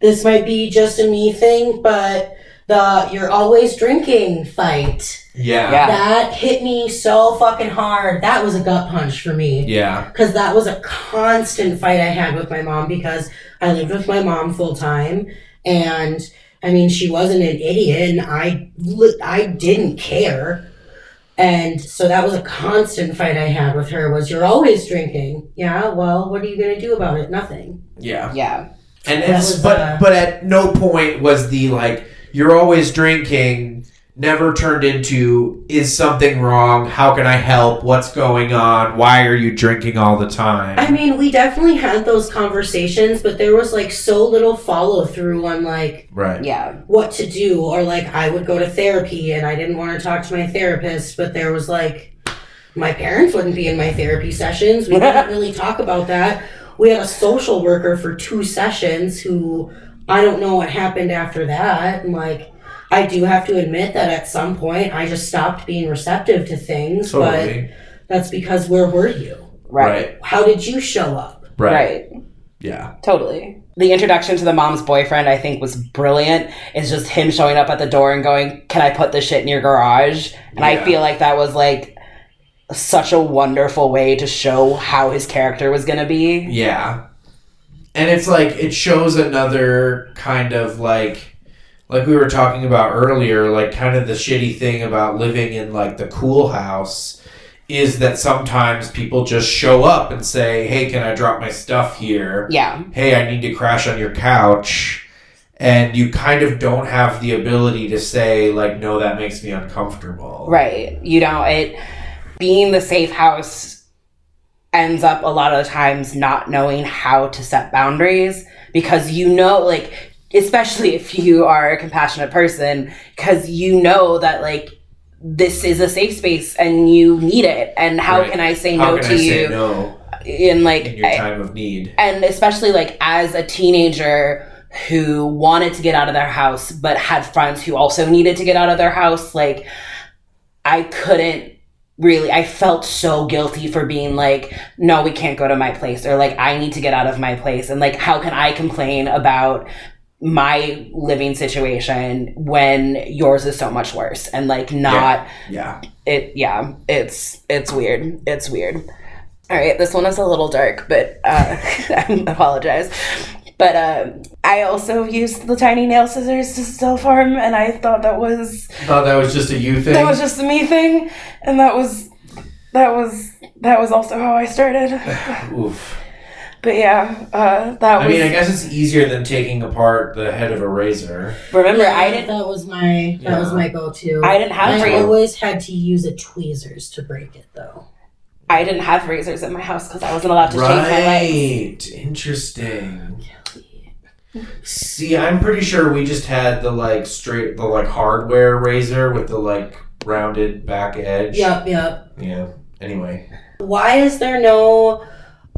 this might be just a me thing, but the "you're always drinking" fight yeah. Yeah. that hit me so fucking hard. That was a gut punch for me. Yeah. because that was a constant fight I had with my mom because I lived with my mom full time, and I mean she wasn't an idiot, and I I didn't care, and so that was a constant fight I had with her. Was you're always drinking? Yeah, well, what are you gonna do about it? Nothing. Yeah. Yeah. And That it's was, but uh, but at no point was the like you're always drinking never turned into is something wrong? How can I help? What's going on? Why are you drinking all the time? I mean, we definitely had those conversations, but there was like so little follow through on like right. Yeah. what to do or like I would go to therapy and I didn't want to talk to my therapist, but there was like my parents wouldn't be in my therapy sessions. We didn't really talk about that. We had a social worker for two sessions who I don't know what happened after that. And like I do have to admit that at some point I just stopped being receptive to things, Totally. but that's because where were you? Right. How did you show up? Right. Right. Yeah. Totally. The introduction to the mom's boyfriend, I think, was brilliant. It's just him showing up at the door and going, Can I put this shit in your garage? And I feel like that was like such a wonderful way to show how his character was going to be. Yeah. And it's like it shows another kind of like like we were talking about earlier, like kind of the shitty thing about living in like the cool house is that sometimes people just show up and say, "Hey, can I drop my stuff here?" Yeah. "Hey, I need to crash on your couch." And you kind of don't have the ability to say like, "No, that makes me uncomfortable." Right. You know, it being the safe house ends up a lot of the times not knowing how to set boundaries because you know like especially if you are a compassionate person because you know that like this is a safe space and you need it and how Right. can i say How no to I you no in like in your eh, time of need? and especially like as a teenager who wanted to get out of their house but had friends who also needed to get out of their house like i couldn't really i felt so guilty for being like no we can't go to my place or like i need to get out of my place and like how can i complain about my living situation when yours is so much worse and like not Yeah. it yeah it's it's weird it's weird all right this one is a little dark but uh i apologize but uh i also used the tiny nail scissors to self-harm and i thought that was Thought that was just a you thing. that was just a me thing and that was that was that was also how i started Oof. But yeah uh that was I mean, I guess it's easier than taking apart the head of a razor. remember Yeah, i didn't That was my that was Yeah. my go-to. i didn't have I razors always had to use a tweezers to break it though. i didn't have razors in my house because i wasn't allowed to shave my legs Right. Interesting. See, I'm pretty sure we just had the like straight, the like hardware razor with the like rounded back edge. Yep, yep. Yeah. Anyway. Why is there no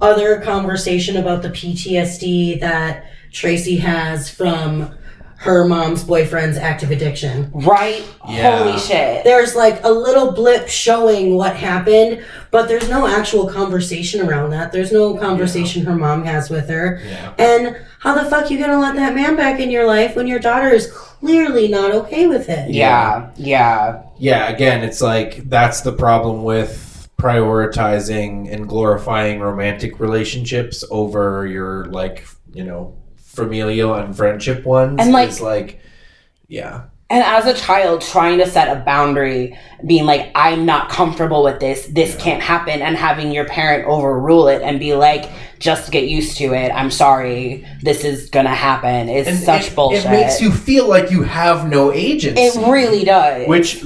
other conversation about the PTSD that Tracy has from her mom's boyfriend's active addiction? right Yeah. holy shit There's like a little blip showing what happened, but there's no actual conversation around that. There's no conversation her mom has with her. Yeah. And how the fuck you gonna let that man back in your life when your daughter is clearly not okay with it? yeah yeah Yeah. Again, it's like that's the problem with prioritizing and glorifying romantic relationships over your like you know familial and friendship ones. And, like- is like, yeah. And as a child, trying to set a boundary, being like, I'm not comfortable with this, this can't happen, and having your parent overrule it and be like, just get used to it. I'm sorry, this is gonna happen is And such it, bullshit. It makes you feel like you have no agency. It really does. which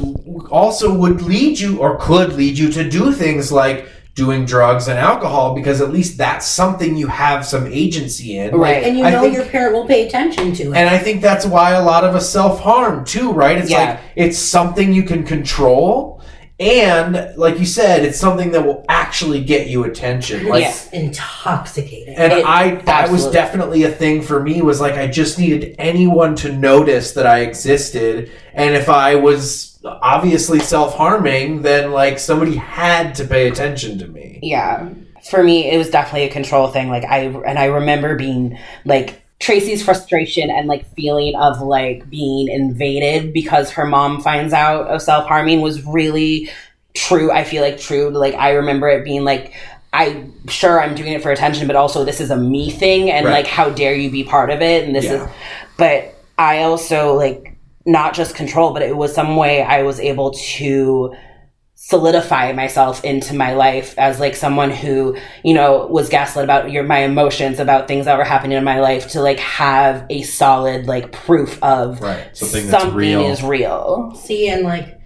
also would lead you or could lead you to do things like doing drugs and alcohol because at least that's something you have some agency in. Like, Right. And you know think- your parent will pay attention to it. And I think that's why a lot of us self harm too, right? It's Yeah. like it's something you can control and like you said, it's something that will actually get you attention. Like Yeah. It's intoxicating. and It- I that was definitely a thing for me was like I just needed anyone to notice that I existed and if I was obviously self-harming then like somebody had to pay attention to me. Yeah. For me, it was definitely a control thing. Like I and I remember being like Tracy's frustration and like feeling of like being invaded because her mom finds out of self harming was really true. I feel like true. Like I remember it being like I sure I'm doing it for attention, but also this is a me thing and Right. like how dare you be part of it and this Yeah. is but I also like not just control, but it was some way I was able to solidify myself into my life as like someone who you know was gaslit about your my emotions about things that were happening in my life to like have a solid like proof of Right. Something that's real. is real See, and like,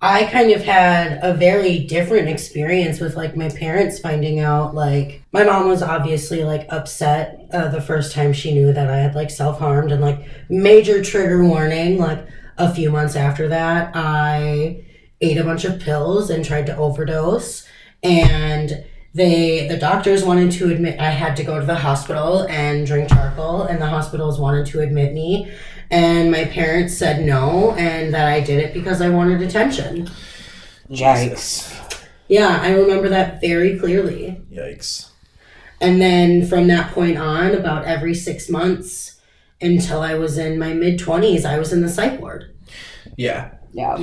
I kind of had a very different experience with like my parents finding out. Like, my mom was obviously like upset uh, the first time she knew that I had like self harmed, and like, major trigger warning. Like, a few months after that, I ate a bunch of pills and tried to overdose, and they the doctors wanted to admit I had to go to the hospital and drink charcoal, and the hospitals wanted to admit me. And my parents said no, and that I did it because I wanted attention. yikes Yeah, I remember that very clearly. Yikes. And then from that point on, about every six months until I was in my mid 20s, I was in the psych ward Yeah. yeah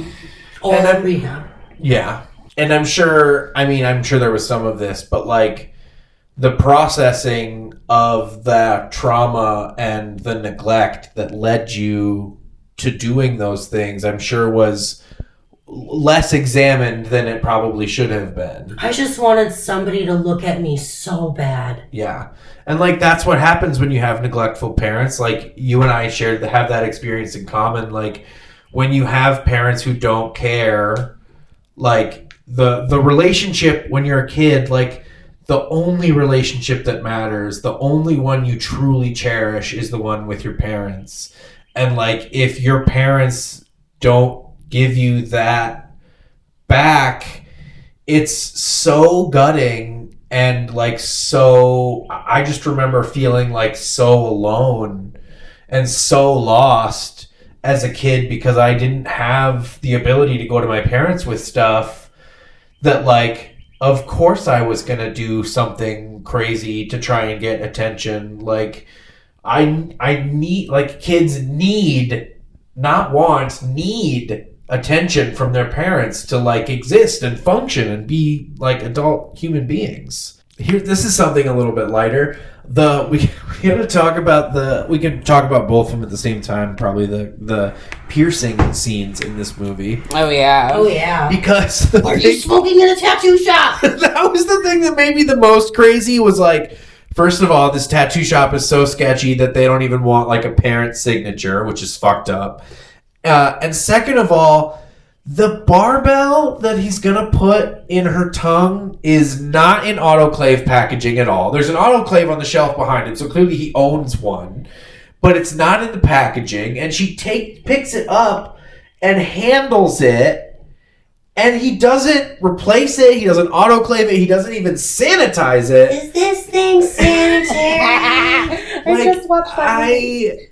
or And I'm- rehab. Yeah. And I'm sure, I mean, I'm sure there was some of this, but like the processing of the trauma and the neglect that led you to doing those things, I'm sure was less examined than it probably should have been. I just wanted somebody to look at me so bad. Yeah. And like that's what happens when you have neglectful parents. Like you and I shared have that experience in common. Like when you have parents who don't care, like the the relationship when you're a kid, like the only relationship that matters, the only one you truly cherish is the one with your parents. And like if your parents don't give you that back, it's so gutting and like so I just remember feeling like so alone and so lost as a kid because I didn't have the ability to go to my parents with stuff that like of course I was going to do something crazy to try and get attention like I I need like kids need not want need attention from their parents to like exist and function and be like adult human beings. Here this is something a little bit lighter. The we we gotta talk about the we can talk about both of them at the same time, probably the the piercing scenes in this movie. oh yeah Oh, yeah. Because the Are you thing- smoking in a tattoo shop? that was the thing that made me the most crazy was like first of all this tattoo shop is so sketchy that they don't even want like a parent signature which is fucked up uh, and second of all the barbell that he's gonna put in her tongue is not in autoclave packaging at all there's an autoclave on the shelf behind it so clearly he owns one but it's not in the packaging and she take picks it up and handles it and he doesn't replace it. He doesn't autoclave it. He doesn't even sanitize it. Is this thing sanitary? I Like, just watched that. I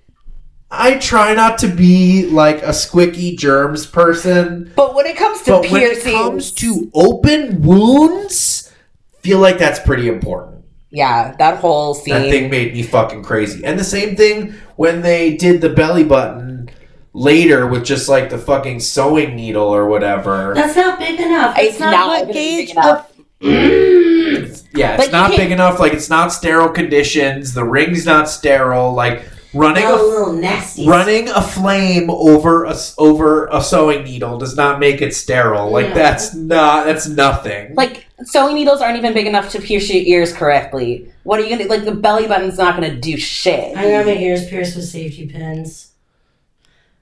I try not to be like a squicky germs person, but when it comes to piercing. but when it comes to open wounds, feel like that's pretty important. yeah that whole scene That thing made me fucking crazy. And the same thing when they did the belly button later with just like the fucking sewing needle or whatever. That's not big enough. It's That's not, not what gauge big enough. the. Mm. Yeah, it's you can't- big enough. Like it's not sterile conditions. The ring's not sterile. Like running Oh, a a little nasty. running a flame over a s- over a sewing needle does not make it sterile. Like No. that's not that's nothing. like sewing needles aren't even big enough to pierce your ears correctly what are you gonna like the belly button's not gonna do shit I got my ears pierced with safety pins.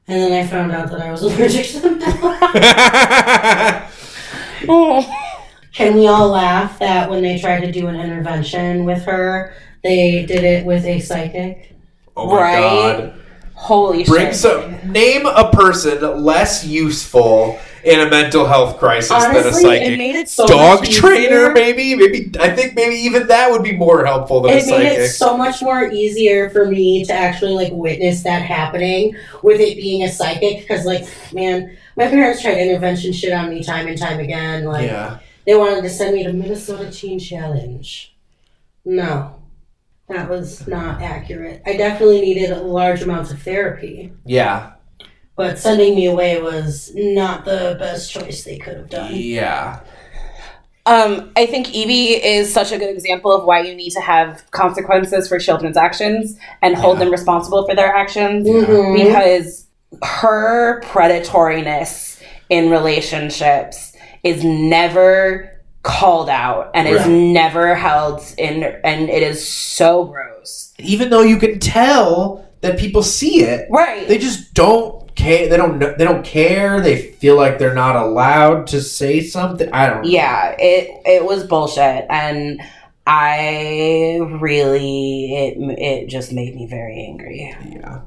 And then I found out that I was allergic to them. Oh. Can we all laugh that when they tried to do an intervention with her, they did it with a psychic? Oh my Right? god! holy Bring shit some. Name a person less useful in a mental health crisis than a Honestly, it psychic. made it so Dog trainer, maybe, maybe. I think maybe even that would be more helpful than a it made psychic. it so much more easier for me to actually like witness that happening with it being a psychic because like man my parents tried intervention shit on me time and time again like yeah, they wanted to send me to minnesota teen challenge no that was not accurate i definitely needed large amounts of therapy yeah, but sending me away was not the best choice they could have done yeah. Um, I think Evie is such a good example of why you need to have consequences for children's actions and hold Yeah. them responsible for their actions Mhm. because her predatoriness in relationships is never called out and is never held in and it is so gross. Even though you can tell that people see it, Right. they just don't care. They don't. Know, they don't care. They feel like they're not allowed to say something. I don't. know. yeah, it it was bullshit and I really it it just made me very angry. Yeah.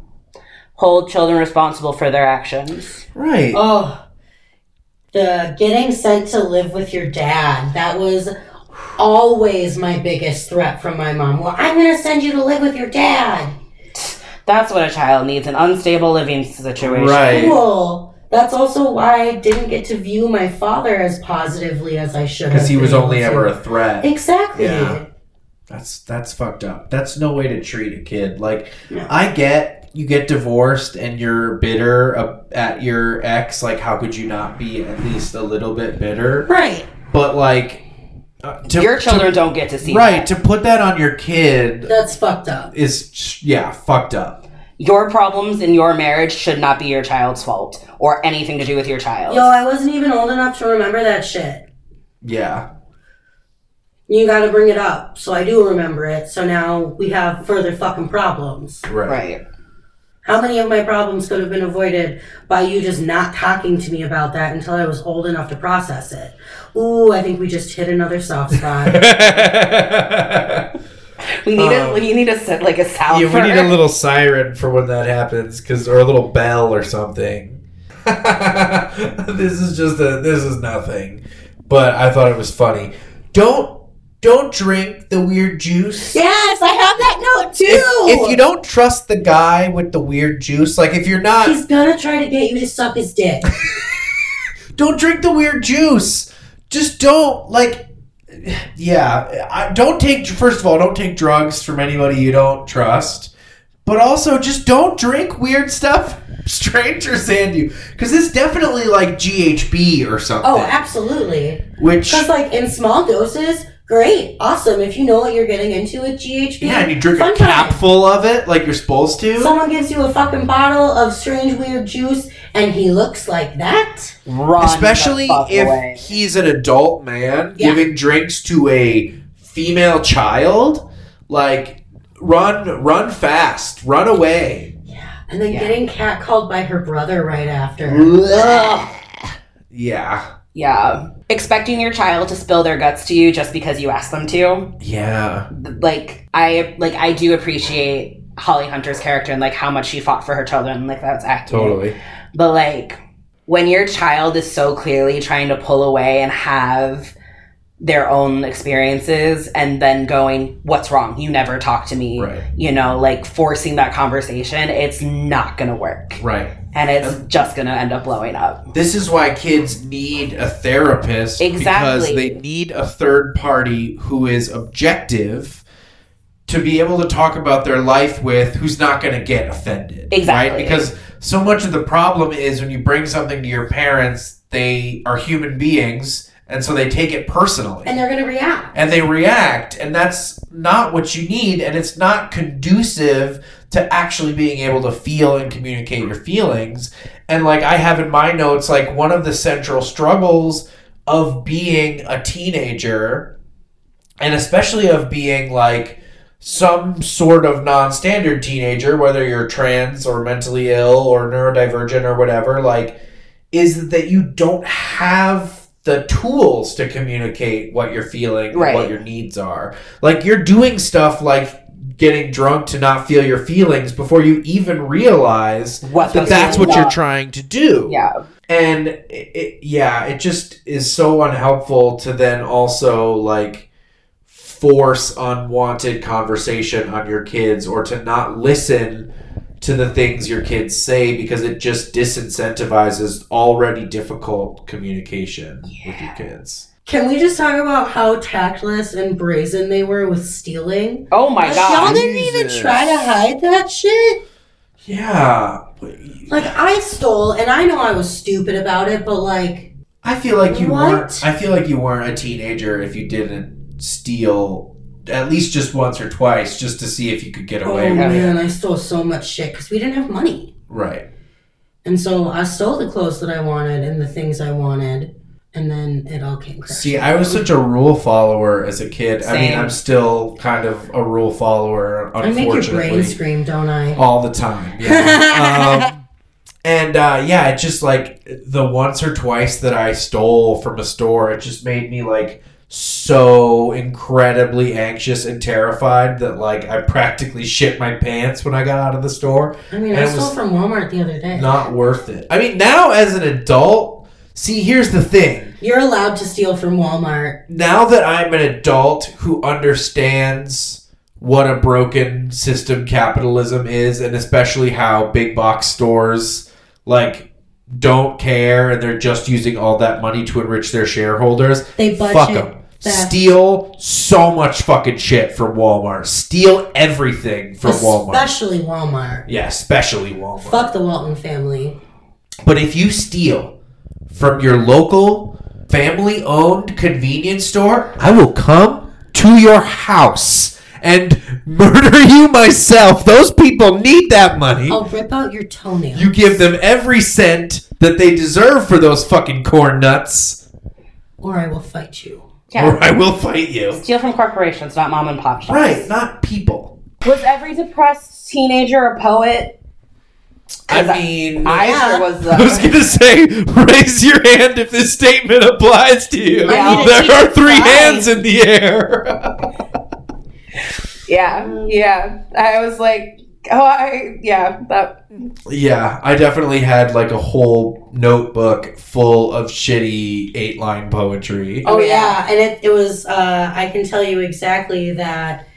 hold children responsible for their actions. Right. Oh, the getting sent to live with your dad. That was always my biggest threat from my mom. Well, I'm going to send you to live with your dad. That's what a child needs an unstable living situation. Right. Cool. That's also why I didn't get to view my father as positively as I should. Because he was only able ever a threat. Exactly. Yeah. That's that's fucked up. That's no way to treat a kid. Like No. I get you get divorced and you're bitter uh, at your ex. Like how could you not be at least a little bit bitter? Right. But like uh, to, Your children to, don't get to see right that. to put that on your kid That's fucked up. is yeah fucked up. Your problems in your marriage should not be your child's fault or anything to do with your child. Yo, I wasn't even old enough to remember that shit. Yeah. You gotta bring it up. So I do remember it. So now we have further fucking problems. Right. right. How many of my problems could have been avoided by you just not talking to me about that until I was old enough to process it? Ooh, I think we just hit another soft spot. We need Um, a you need a set like a sound. Yeah, we need her. a little siren for when that happens, cause or a little bell or something. this is just a this is nothing, but I thought it was funny. Don't don't drink the weird juice. yes, I have that note too. If, if you don't trust the guy with the weird juice, like if you're not, He's gonna try to get you to suck his dick. don't drink the weird juice. Just don't like. Yeah, I, don't take. First of all, don't take drugs from anybody you don't trust. But also, just don't drink weird stuff strangers hand you, because it's definitely like GHB or something. Oh, absolutely. which Because like in small doses, great, awesome. If you know what you're getting into with GHB, yeah, and you drink a fun cap full of it like you're supposed to. Someone gives you a fucking bottle of strange weird juice, and he looks like that. Run Especially the fuck if away. he's an adult man Yeah. giving drinks to a female child, like run, run fast, run away. Yeah. And then Yeah. getting catcalled by her brother right after. Yeah, Yeah. Expecting your child to spill their guts to you just because you ask them to. yeah, Like I like I do appreciate Holly Hunter's character and like how much she fought for her children. Like that's acting. totally. But like when your child is so clearly trying to pull away and have their own experiences and then going, What's wrong? You never talk to me. Right. You know, like forcing that conversation, it's not gonna work. Right. And it's just gonna end up blowing up. This is why kids need a therapist because Exactly. they need a third party who is objective to be able to talk about their life with who's not going to get offended. Exactly. Right? Because so much of the problem is when you bring something to your parents, they are human beings and so they take it personally. And they're gonna react. and they react and that's not what you need and it's not conducive to actually being able to feel and communicate your feelings and like i have in my notes like one of the central struggles of being a teenager and especially of being like some sort of non-standard teenager whether you're trans or mentally ill or neurodivergent or whatever like is that you don't have the tools to communicate what you're feeling Right. what your needs are like you're doing stuff like getting drunk to not feel your feelings before you even realize What that that's what you're trying to do. Yeah. And it, it, yeah, it just is so unhelpful to then also like force unwanted conversation on your kids or to not listen to the things your kids say because it just disincentivizes already difficult communication with your kids. Can we just talk about how tactless and brazen they were with stealing? Oh my god! Y'all didn't even try to hide that shit. Yeah. Like I stole, and I know I was stupid about it, but like, I feel like you What? weren't I feel like you weren't a teenager if you didn't steal at least just once or twice just to see if you could get oh away with it. Oh man, I stole so much shit because we didn't have money, Right. and so I stole the clothes that I wanted and the things I wanted, and then it all came crashing. See, I was such a rule follower as a kid. I mean, I'm still kind of a rule follower, I make your brain scream, don't I? all the time. Yeah. um, and uh, yeah, it just like the once or twice that I stole from a store, it just made me like so incredibly anxious and terrified that like I practically shit my pants when I got out of the store. I mean, And I stole from Walmart the other day. Not worth it. I mean, now as an adult, see, here's the thing. You're allowed to steal from Walmart. now that I'm an adult who understands what a broken system capitalism is, and especially how big box stores like don't care and they're just using all that money to enrich their shareholders. They budget Fuck them. theft. Steal so much fucking shit from Walmart. Steal everything from Walmart. Especially Walmart. Yeah, especially Walmart. Fuck the Walton family. But if you steal from your local family owned convenience store, I will come to your house and murder you myself. Those people need that money. I'll rip out your toenails. You give them every cent that they deserve for those fucking corn nuts, or I will fight you. Yeah. or I will fight you. Steal from corporations, not mom and pop shops. Right, not people. Was every depressed teenager a poet? I 'Cause I- mean, I Yeah. sure was. I was Uh, gonna say, raise your hand if this statement applies to you. I mean, there are three flying. hands in the air. yeah, yeah. I was like, oh, I yeah. That yeah, I definitely had like a whole notebook full of shitty eight line poetry. Oh yeah. yeah, and it, it was. Uh, I can tell you exactly that.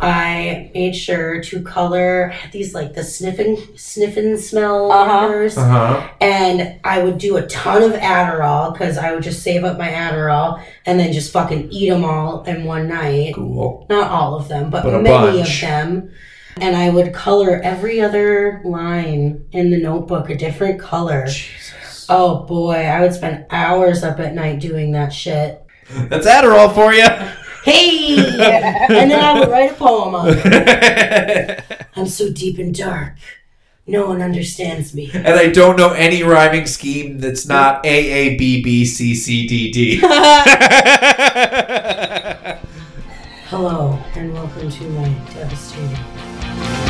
I made sure to color these like the sniffing sniffing smell Uh-huh. markers, Uh huh. and I would do a ton of Adderall because I would just save up my Adderall and then just fucking eat them all in one night. Cool. Not all of them, but, But many bunch. of them. And I would color every other line in the notebook a different color. Jesus. Oh boy, I would spend hours up at night doing that shit. That's Adderall for you. Hey! and then I would write a poem on it. I'm so deep and dark. No one understands me. and I don't know any rhyming scheme that's not A A B B C C D D. Hello, and welcome to my devastating